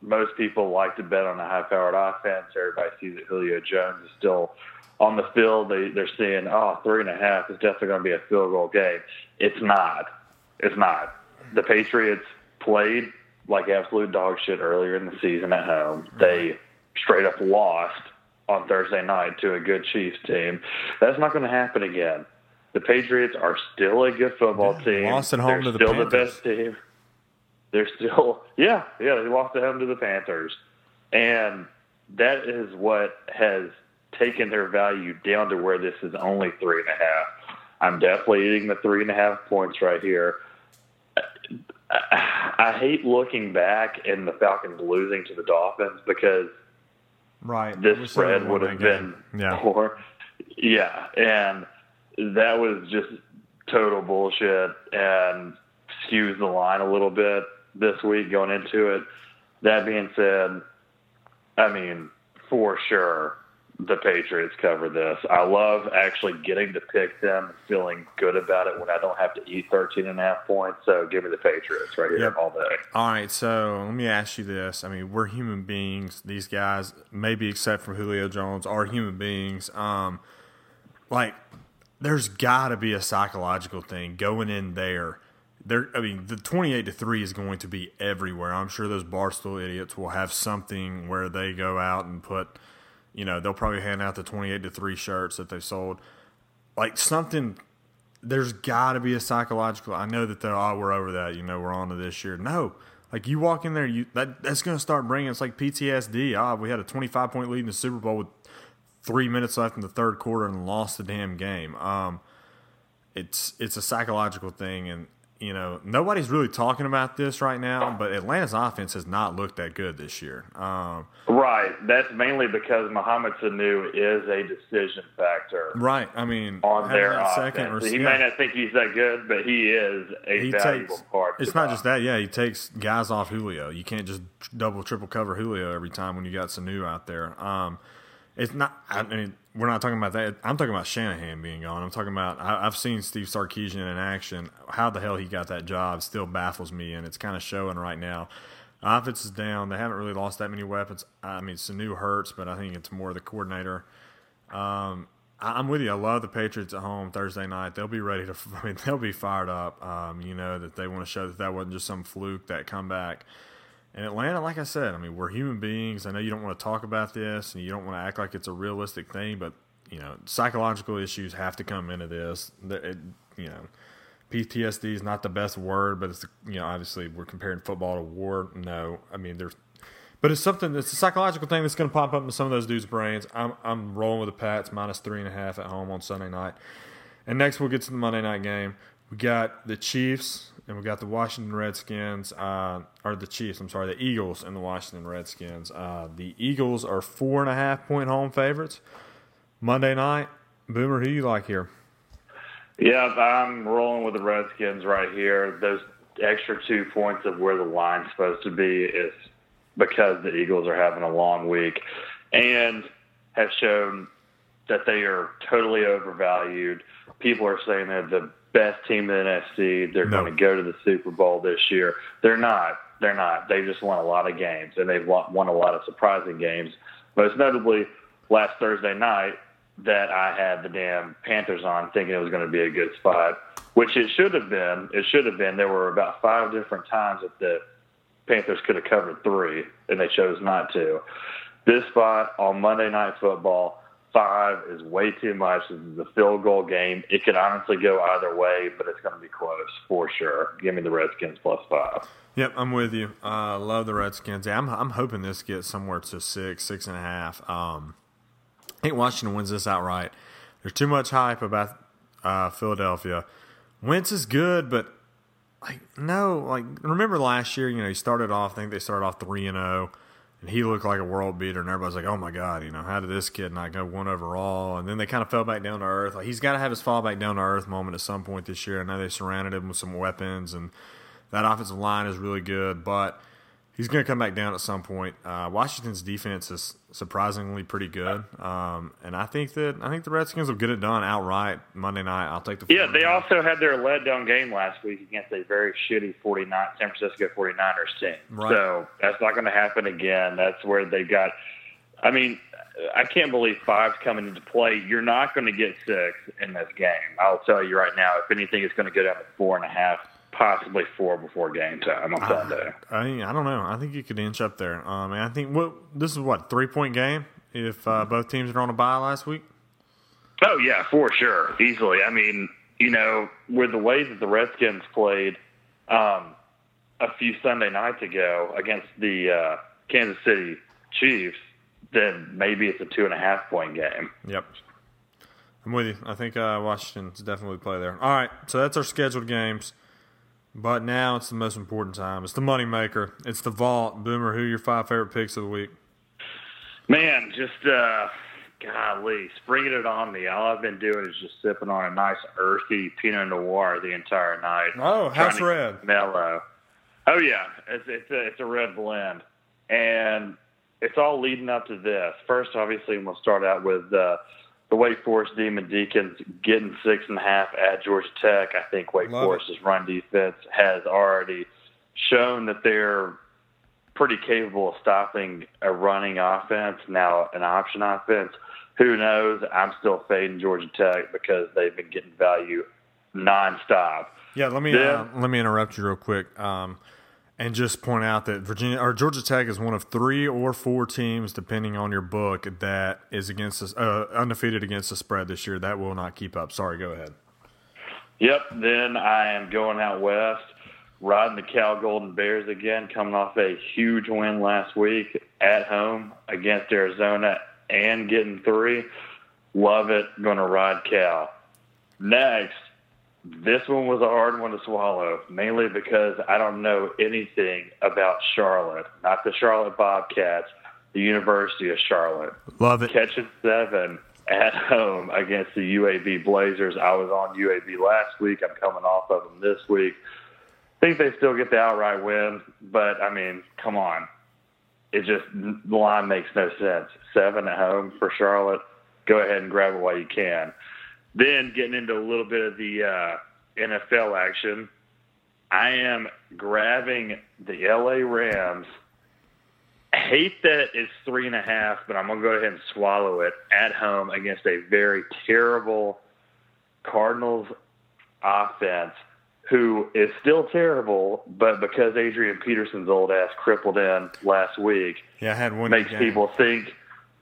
most people like to bet on a high powered offense. Everybody sees that Julio Jones is still on the field. They, they're saying, oh, three and a half is definitely going to be a field goal game. It's not. It's not. The Patriots played like absolute dog shit earlier in the season at home. They straight up lost on Thursday night to a good Chiefs team. That's not going to happen again. The Patriots are still a good football team. lost at home They're to the still Panthers. the best team. They're still, yeah, yeah. They lost at home to the Panthers, and that is what has taken their value down to where this is only three and a half. I'm definitely eating the three and a half points right here. I, hate looking back and the Falcons losing to the Dolphins because Right. this spread would have been Yeah. more. Yeah, and that was just total bullshit and skews the line a little bit this week going into it. That being said, I mean, for sure, the Patriots cover this. I love actually getting to pick them and feeling good about it when I don't have to eat 13 and a half points. So give me the Patriots right here Yep. all day. All right, so let me ask you this. I mean, we're human beings. These guys, maybe except for Julio Jones, are human beings. Um, like, there's got to be a psychological thing going in there. There, I mean, the twenty-eight to three is going to be everywhere. I'm sure those barstool idiots will have something where they go out and put, you know, they'll probably hand out the twenty-eight to three shirts that they sold. Like something there's got to be a psychological. I know that they're oh we're over that. You know we're on to this year. No, like you walk in there, you that that's going to start bringing. It's like PTSD. Ah, we had a 25 point lead in the Super Bowl with three minutes left in the third quarter and lost the damn game. Um, it's it's a psychological thing, and you know nobody's really talking about this right now. But Atlanta's offense has not looked that good this year. Um, Right. That's mainly because Mohamed Sanu is a decision factor right. I mean, on their second rec- he yeah. may not think he's that good, but he is a he valuable takes. part. It's not just that. Yeah, he takes guys off Julio. You can't just double, triple cover Julio every time when you got Sanu out there. Um, it's not. I mean, we're not talking about that. I'm talking about Shanahan being gone. I'm talking about. I, I've seen Steve Sarkisian in action. How the hell he got that job still baffles me, and it's kind of showing right now. Offense is down. They haven't really lost that many weapons. I mean, Sanu hurts, but I think it's more the coordinator. Um, I- I'm with you. I love the Patriots at home Thursday night. They'll be ready to. I mean, they'll be fired up. Um, you know that they want to show that that wasn't just some fluke that comeback. And Atlanta, like I said, I mean, we're human beings. I know you don't want to talk about this, and you don't want to act like it's a realistic thing, but you know, psychological issues have to come into this. It, you know, PTSD is not the best word, but it's you know, obviously we're comparing football to war. No, I mean, there's but it's something. It's a psychological thing that's going to pop up in some of those dudes' brains. I'm I'm rolling with the Pats minus three and a half at home on Sunday night. And next we'll get to the Monday night game. We got the Chiefs and we got the Washington Redskins. Uh, or the Chiefs. I'm sorry, the Eagles and the Washington Redskins. Uh, the Eagles are four and a half point home favorites. Monday night. Boomer, who you like here? Yeah, I'm rolling with the Redskins right here. Those extra two points of where the line's supposed to be is because the Eagles are having a long week and have shown that they are totally overvalued. People are saying they're the best team in the NFC. They're No. going to go to the Super Bowl this year. They're not. They're not. They just won a lot of games, and they've won won a lot of surprising games. Most notably, last Thursday night, that I had the damn Panthers on, thinking it was going to be a good spot, which it should have been. It should have been. There were about five different times that the Panthers could have covered three, and they chose not to. This spot on Monday Night Football, five is way too much. This is a field goal game. It could honestly go either way, but it's going to be close for sure. Give me the Redskins plus five. Yep, I'm with you. I uh, love the Redskins. Yeah, I'm I'm hoping this gets somewhere to six, six and a half. Um, I think Washington wins this outright. There's too much hype about uh, Philadelphia. Wentz is good, but like no, like remember last year? You know, he started off. I think they started off three and zero, and he looked like a world beater. And everybody's like, "Oh my god, you know, how did this kid not go one overall?" And then they kind of fell back down to earth. Like he's got to have his fall back down to earth moment at some point this year. I know they surrounded him with some weapons, and that offensive line is really good, but he's going to come back down at some point. Uh, Washington's defense is surprisingly pretty good, um, and I think that I think the Redskins will get it done outright Monday night. I'll take the Yeah, they also had their letdown game last week against a very shitty 49 San Francisco 49ers team. Right. So that's not going to happen again. That's where they got. I mean, I can't believe five's coming into play. You're not going to get six in this game. I'll tell you right now. If anything, it's going to go down to four and a half, possibly four before game time on Sunday. I, I don't know. I think you could inch up there. Um, and I think what this is what three point game if uh, both teams are on a bye last week. Oh yeah, for sure, easily. I mean, you know, with the way that the Redskins played um, a few Sunday nights ago against the uh, Kansas City Chiefs, then maybe it's a two and a half point game. Yep. I'm with you. I think uh, Washington's definitely play there. All right, so that's our scheduled games. But now it's the most important time. It's the moneymaker. It's the vault. Boomer, who are your five favorite picks of the week? Man, just uh, golly, springing it on me. All I've been doing is just sipping on a nice earthy Pinot Noir the entire night. Oh, house red. mellow. Oh yeah, it's it's a, it's a red blend, and it's all leading up to this. First, obviously, we'll start out with uh, the Wake Forest Demon Deacons getting six and a half at Georgia Tech. I think Wake Love Forest's run defense has already shown that they're pretty capable of stopping a running offense. Now, an option offense, who knows? I'm still fading Georgia Tech because they've been getting value nonstop. Yeah, let me Yeah. Uh, let me interrupt you real quick, um, and just point out that Virginia or Georgia Tech is one of three or four teams, depending on your book, that is against us uh, undefeated against the spread this year. That will not keep up. Sorry, go ahead. Yep. Then I am going out west, riding the Cal Golden Bears again, coming off a huge win last week at home against Arizona and getting three. Love it. Going to ride Cal. Next, this one was a hard one to swallow, mainly because I don't know anything about Charlotte, not the Charlotte Bobcats, the University of Charlotte Love it. catching seven at home against the UAB Blazers. I was on UAB last week. I'm coming off of them this week. I Think they still get the outright win, but I mean, come on. It just the line makes no sense. Seven at home for Charlotte. Go ahead and grab it while you can. Then getting into a little bit of the uh, NFL action, I am grabbing the LA Rams hate that it's three and a half, but I'm gonna go ahead and swallow it at home against a very terrible Cardinals offense who is still terrible, but because Adrian Peterson's old ass crippled in last week, Yeah, I had one makes game. people think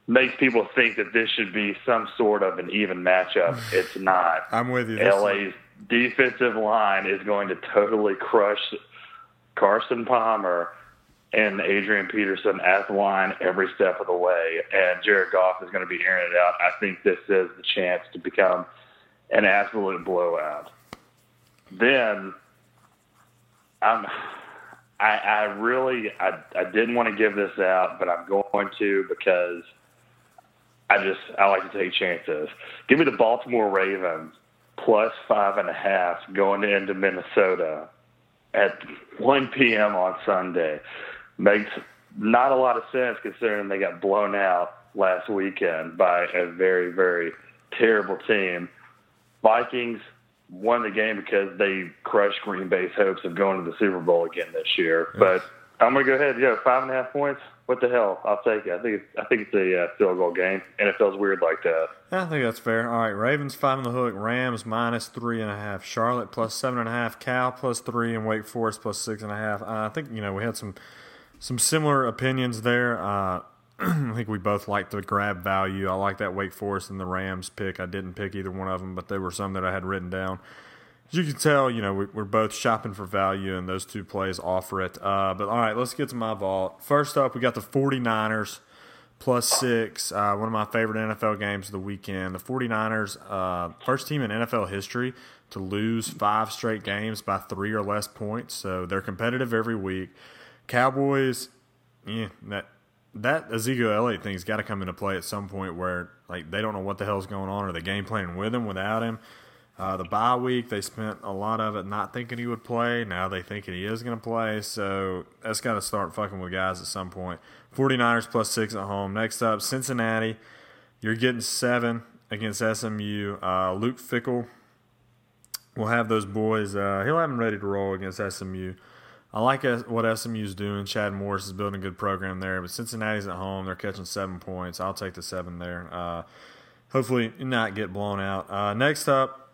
makes people think that this should be some sort of an even matchup. It's not. I'm with you. LA's defensive line is going to totally crush Carson Palmer and Adrian Peterson at the line every step of the way. And Jared Goff is going to be airing it out. I think this is the chance to become an absolute blowout. Then I'm. I, I really I, I didn't want to give this out, but I'm going to because I just I like to take chances. Give me the Baltimore Ravens plus five and a half going into Minnesota at 1 p.m. on Sunday. Makes not a lot of sense considering they got blown out last weekend by a very, very terrible team. Vikings won the game because they crushed Green Bay's hopes of going to the Super Bowl again this year. But I'm to go ahead. Yeah, five and a half points. What the hell? I'll take it. I think it's, I think it's a uh, field goal game. NFL's weird like that. I think that's fair. All right, Ravens five on the hook. Rams minus three and a half. Charlotte plus seven and a half. Cal plus three, and Wake Forest plus six and a half. Uh, I think you know we had some some similar opinions there. Uh, I think we both like the grab value. I like that Wake Forest and the Rams pick. I didn't pick either one of them, but there were some that I had written down. You can tell, you know, we, we're both shopping for value, and those two plays offer it. Uh, but all right, let's get to my vault. First up, we got the 49ers plus six. Uh, one of my favorite NFL games of the weekend. The 49ers, uh, first team in NFL history to lose five straight games by three or less points. So they're competitive every week. Cowboys, yeah, that that Ezekiel Elliott thing's got to come into play at some point where like they don't know what the hell's going on or the game planning with him without him. Uh, the bye week, they spent a lot of it not thinking he would play. Now they think he is going to play. So that's got to start fucking with guys at some point. 49ers plus six at home. Next up, Cincinnati. You're getting seven against SMU. Uh, Luke Fickell will have those boys. Uh, he'll have them ready to roll against SMU. I like what SMU's doing. Chad Morris is building a good program there, but Cincinnati's at home. They're catching seven points. I'll take the seven there. Uh, hopefully, not get blown out. Uh, next up,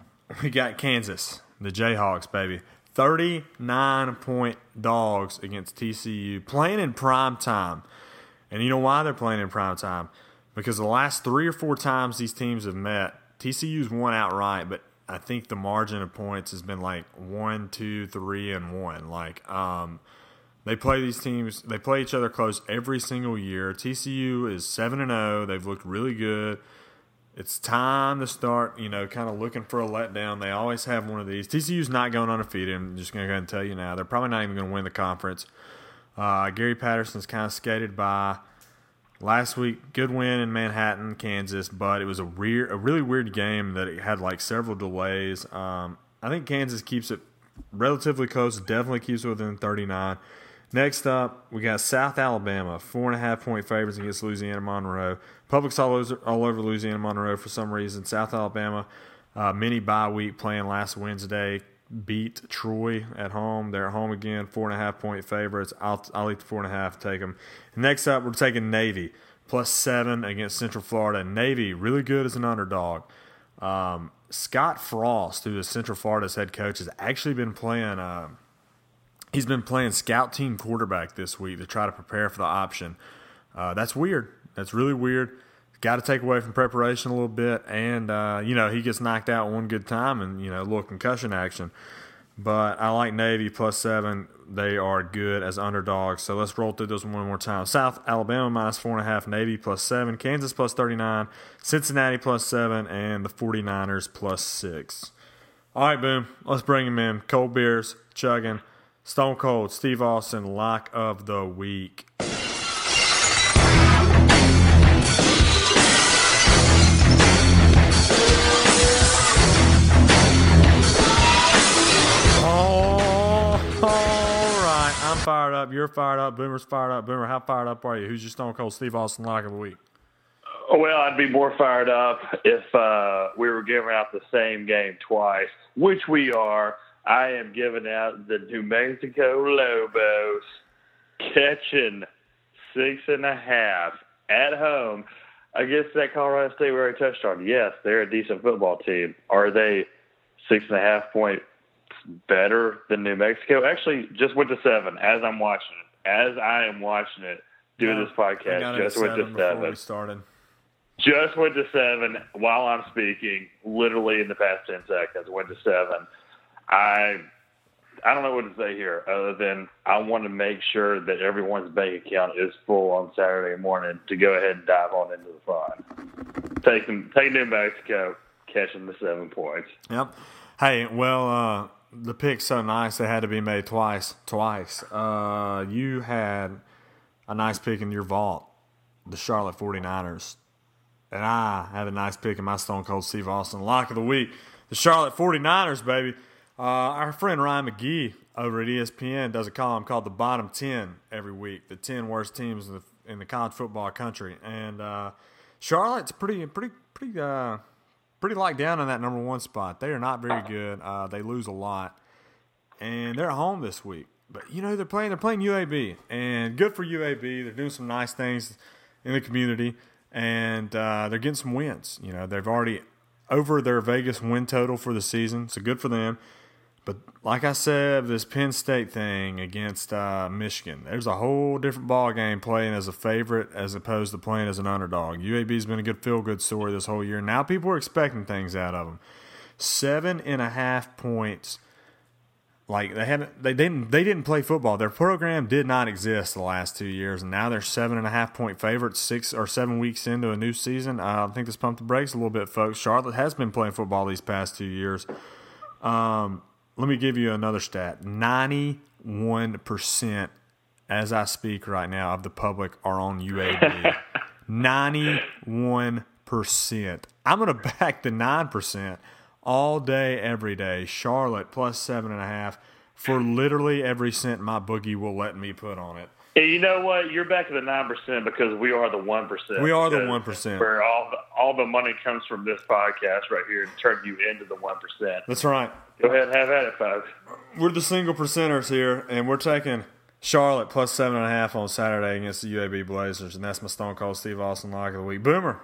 we got Kansas, the Jayhawks, baby. 39 point dogs against TCU, playing in prime time. And you know why they're playing in prime time? Because the last three or four times these teams have met, TCU's won outright, but I think the margin of points has been like one, two, three, and one. Like, um, they play these teams, they play each other close every single year. TCU is 7 and 0. They've looked really good. It's time to start, you know, kind of looking for a letdown. They always have one of these. TCU's not going undefeated. I'm just going to go ahead and tell you now. They're probably not even going to win the conference. Uh, Gary Patterson's kind of skated by. Last week, good win in Manhattan, Kansas, but it was a weird, a really weird game that it had like several delays. Um, I think Kansas keeps it relatively close. Definitely keeps it within 39. Next up, we got South Alabama, four and a half point favorites against Louisiana Monroe. Public's all over, all over Louisiana Monroe for some reason. South Alabama, uh, mini bye week playing last Wednesday, beat Troy at home. They're at home again, four and a half point favorites. I'll, I'll eat the four and a half, take them. Next up, we're taking Navy, plus seven against Central Florida. Navy, really good as an underdog. Um, Scott Frost, who is Central Florida's head coach, has actually been playing. Uh, he's been playing scout team quarterback this week to try to prepare for the option. Uh, that's weird. That's really weird. Got to take away from preparation a little bit, and uh, you know he gets knocked out one good time, and you know a little concussion action. But I like Navy plus seven. They are good as underdogs. So let's roll through this one more time. South Alabama minus four and a half, Navy plus seven, Kansas plus 39, Cincinnati plus seven, and the 49ers plus six. All right, boom. Let's bring him in. Cold beers, chugging. Stone Cold, Steve Austin, lock of the week. I'm fired up. You're fired up. Boomer's fired up. Boomer, how fired up are you? Who's your Stone Cold Steve Austin lock of the week? Well, I'd be more fired up if uh, we were giving out the same game twice, which we are. I am giving out the New Mexico Lobos catching six and a half at home against that Colorado State we already touched on. Yes, they're a decent football team. Are they six and a half point better than New Mexico. Actually, just went to seven as I'm watching it. As I am watching it, doing Yeah, this podcast, just went to seven. we started. Just went to seven while I'm speaking. Literally in the past ten seconds, went to seven. I I don't know what to say here other than I want to make sure that everyone's bank account is full on Saturday morning to go ahead and dive on into the fun. Take them, take New Mexico, catching the seven points. Yep. Hey, well, uh, the pick's so nice they had to be made twice. Twice. Uh, you had a nice pick in your vault, the Charlotte 49ers. And I have a nice pick in my Stone Cold Steve Austin lock of the week, the Charlotte 49ers, baby. Uh, our friend Ryan McGee over at ESPN does a column called the Bottom 10 every week, the 10 worst teams in the, in the college football country. And uh, Charlotte's pretty, pretty, pretty, uh, pretty locked down in that number one spot. They are not very good. Uh, they lose a lot, and they're at home this week. But you know they're playing. They're playing UAB, and good for UAB. They're doing some nice things in the community, and uh, they're getting some wins. You know they've already over their Vegas win total for the season, so good for them. But like I said, this Penn State thing against uh, Michigan, there's a whole different ball game playing as a favorite as opposed to playing as an underdog. UAB's been a good feel good story this whole year. Now people are expecting things out of them. Seven and a half points. Like they haven't, they didn't, they didn't play football. Their program did not exist the last two years, and now they're seven and a half point favorites, six or seven weeks into a new season. Uh, I think this pumped the brakes a little bit, folks. Charlotte has been playing football these past two years. Um, let me give you another stat 91% as I speak right now of the public are on UAB. 91%. I'm going to back the 9% all day, every day. Charlotte plus seven and a half for literally every cent my bookie will let me put on it. You know what? You're back to the nine percent because we are the one percent. We are the 1%. Where all the, all the money comes from this podcast right here to turn you into the one percent. That's right. Go ahead and have at it, folks. We're the single percenters here, and we're taking Charlotte plus seven and a half on Saturday against the UAB Blazers, and that's my Stone Cold Steve Austin lock of the week. Boomer,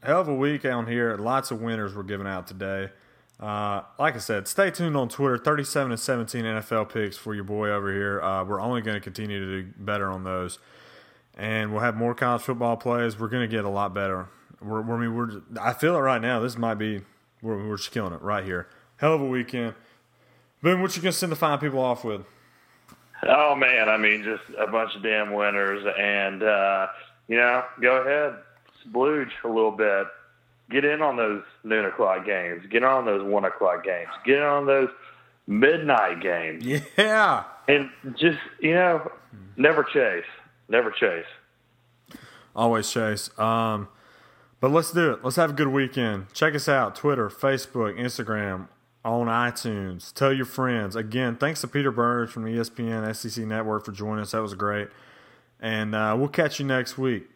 hell of a week on here. Lots of winners were given out today. Uh, like I said, stay tuned on Twitter. 37 and 17 NFL picks for your boy over here. Uh, we're only going to continue to do better on those, and we'll have more college football plays. We're going to get a lot better. We're, we're, I mean, we're. I feel it right now. This might be. We're, we're just killing it right here. Hell of a weekend. Boom. What you going to send the fine people off with? Oh man, I mean, just a bunch of damn winners, and uh, you know, go ahead, splooge a little bit. Get in on those noon o'clock games. Get on those one o'clock games. Get on those midnight games, Yeah. and just you know, never chase, never chase. Always chase. Um, but let's do it. Let's have a good weekend. Check us out Twitter, Facebook, Instagram, on iTunes. Tell your friends. Again, thanks to Peter Burns from ESPN SEC Network for joining us. That was great. And uh, we'll catch you next week.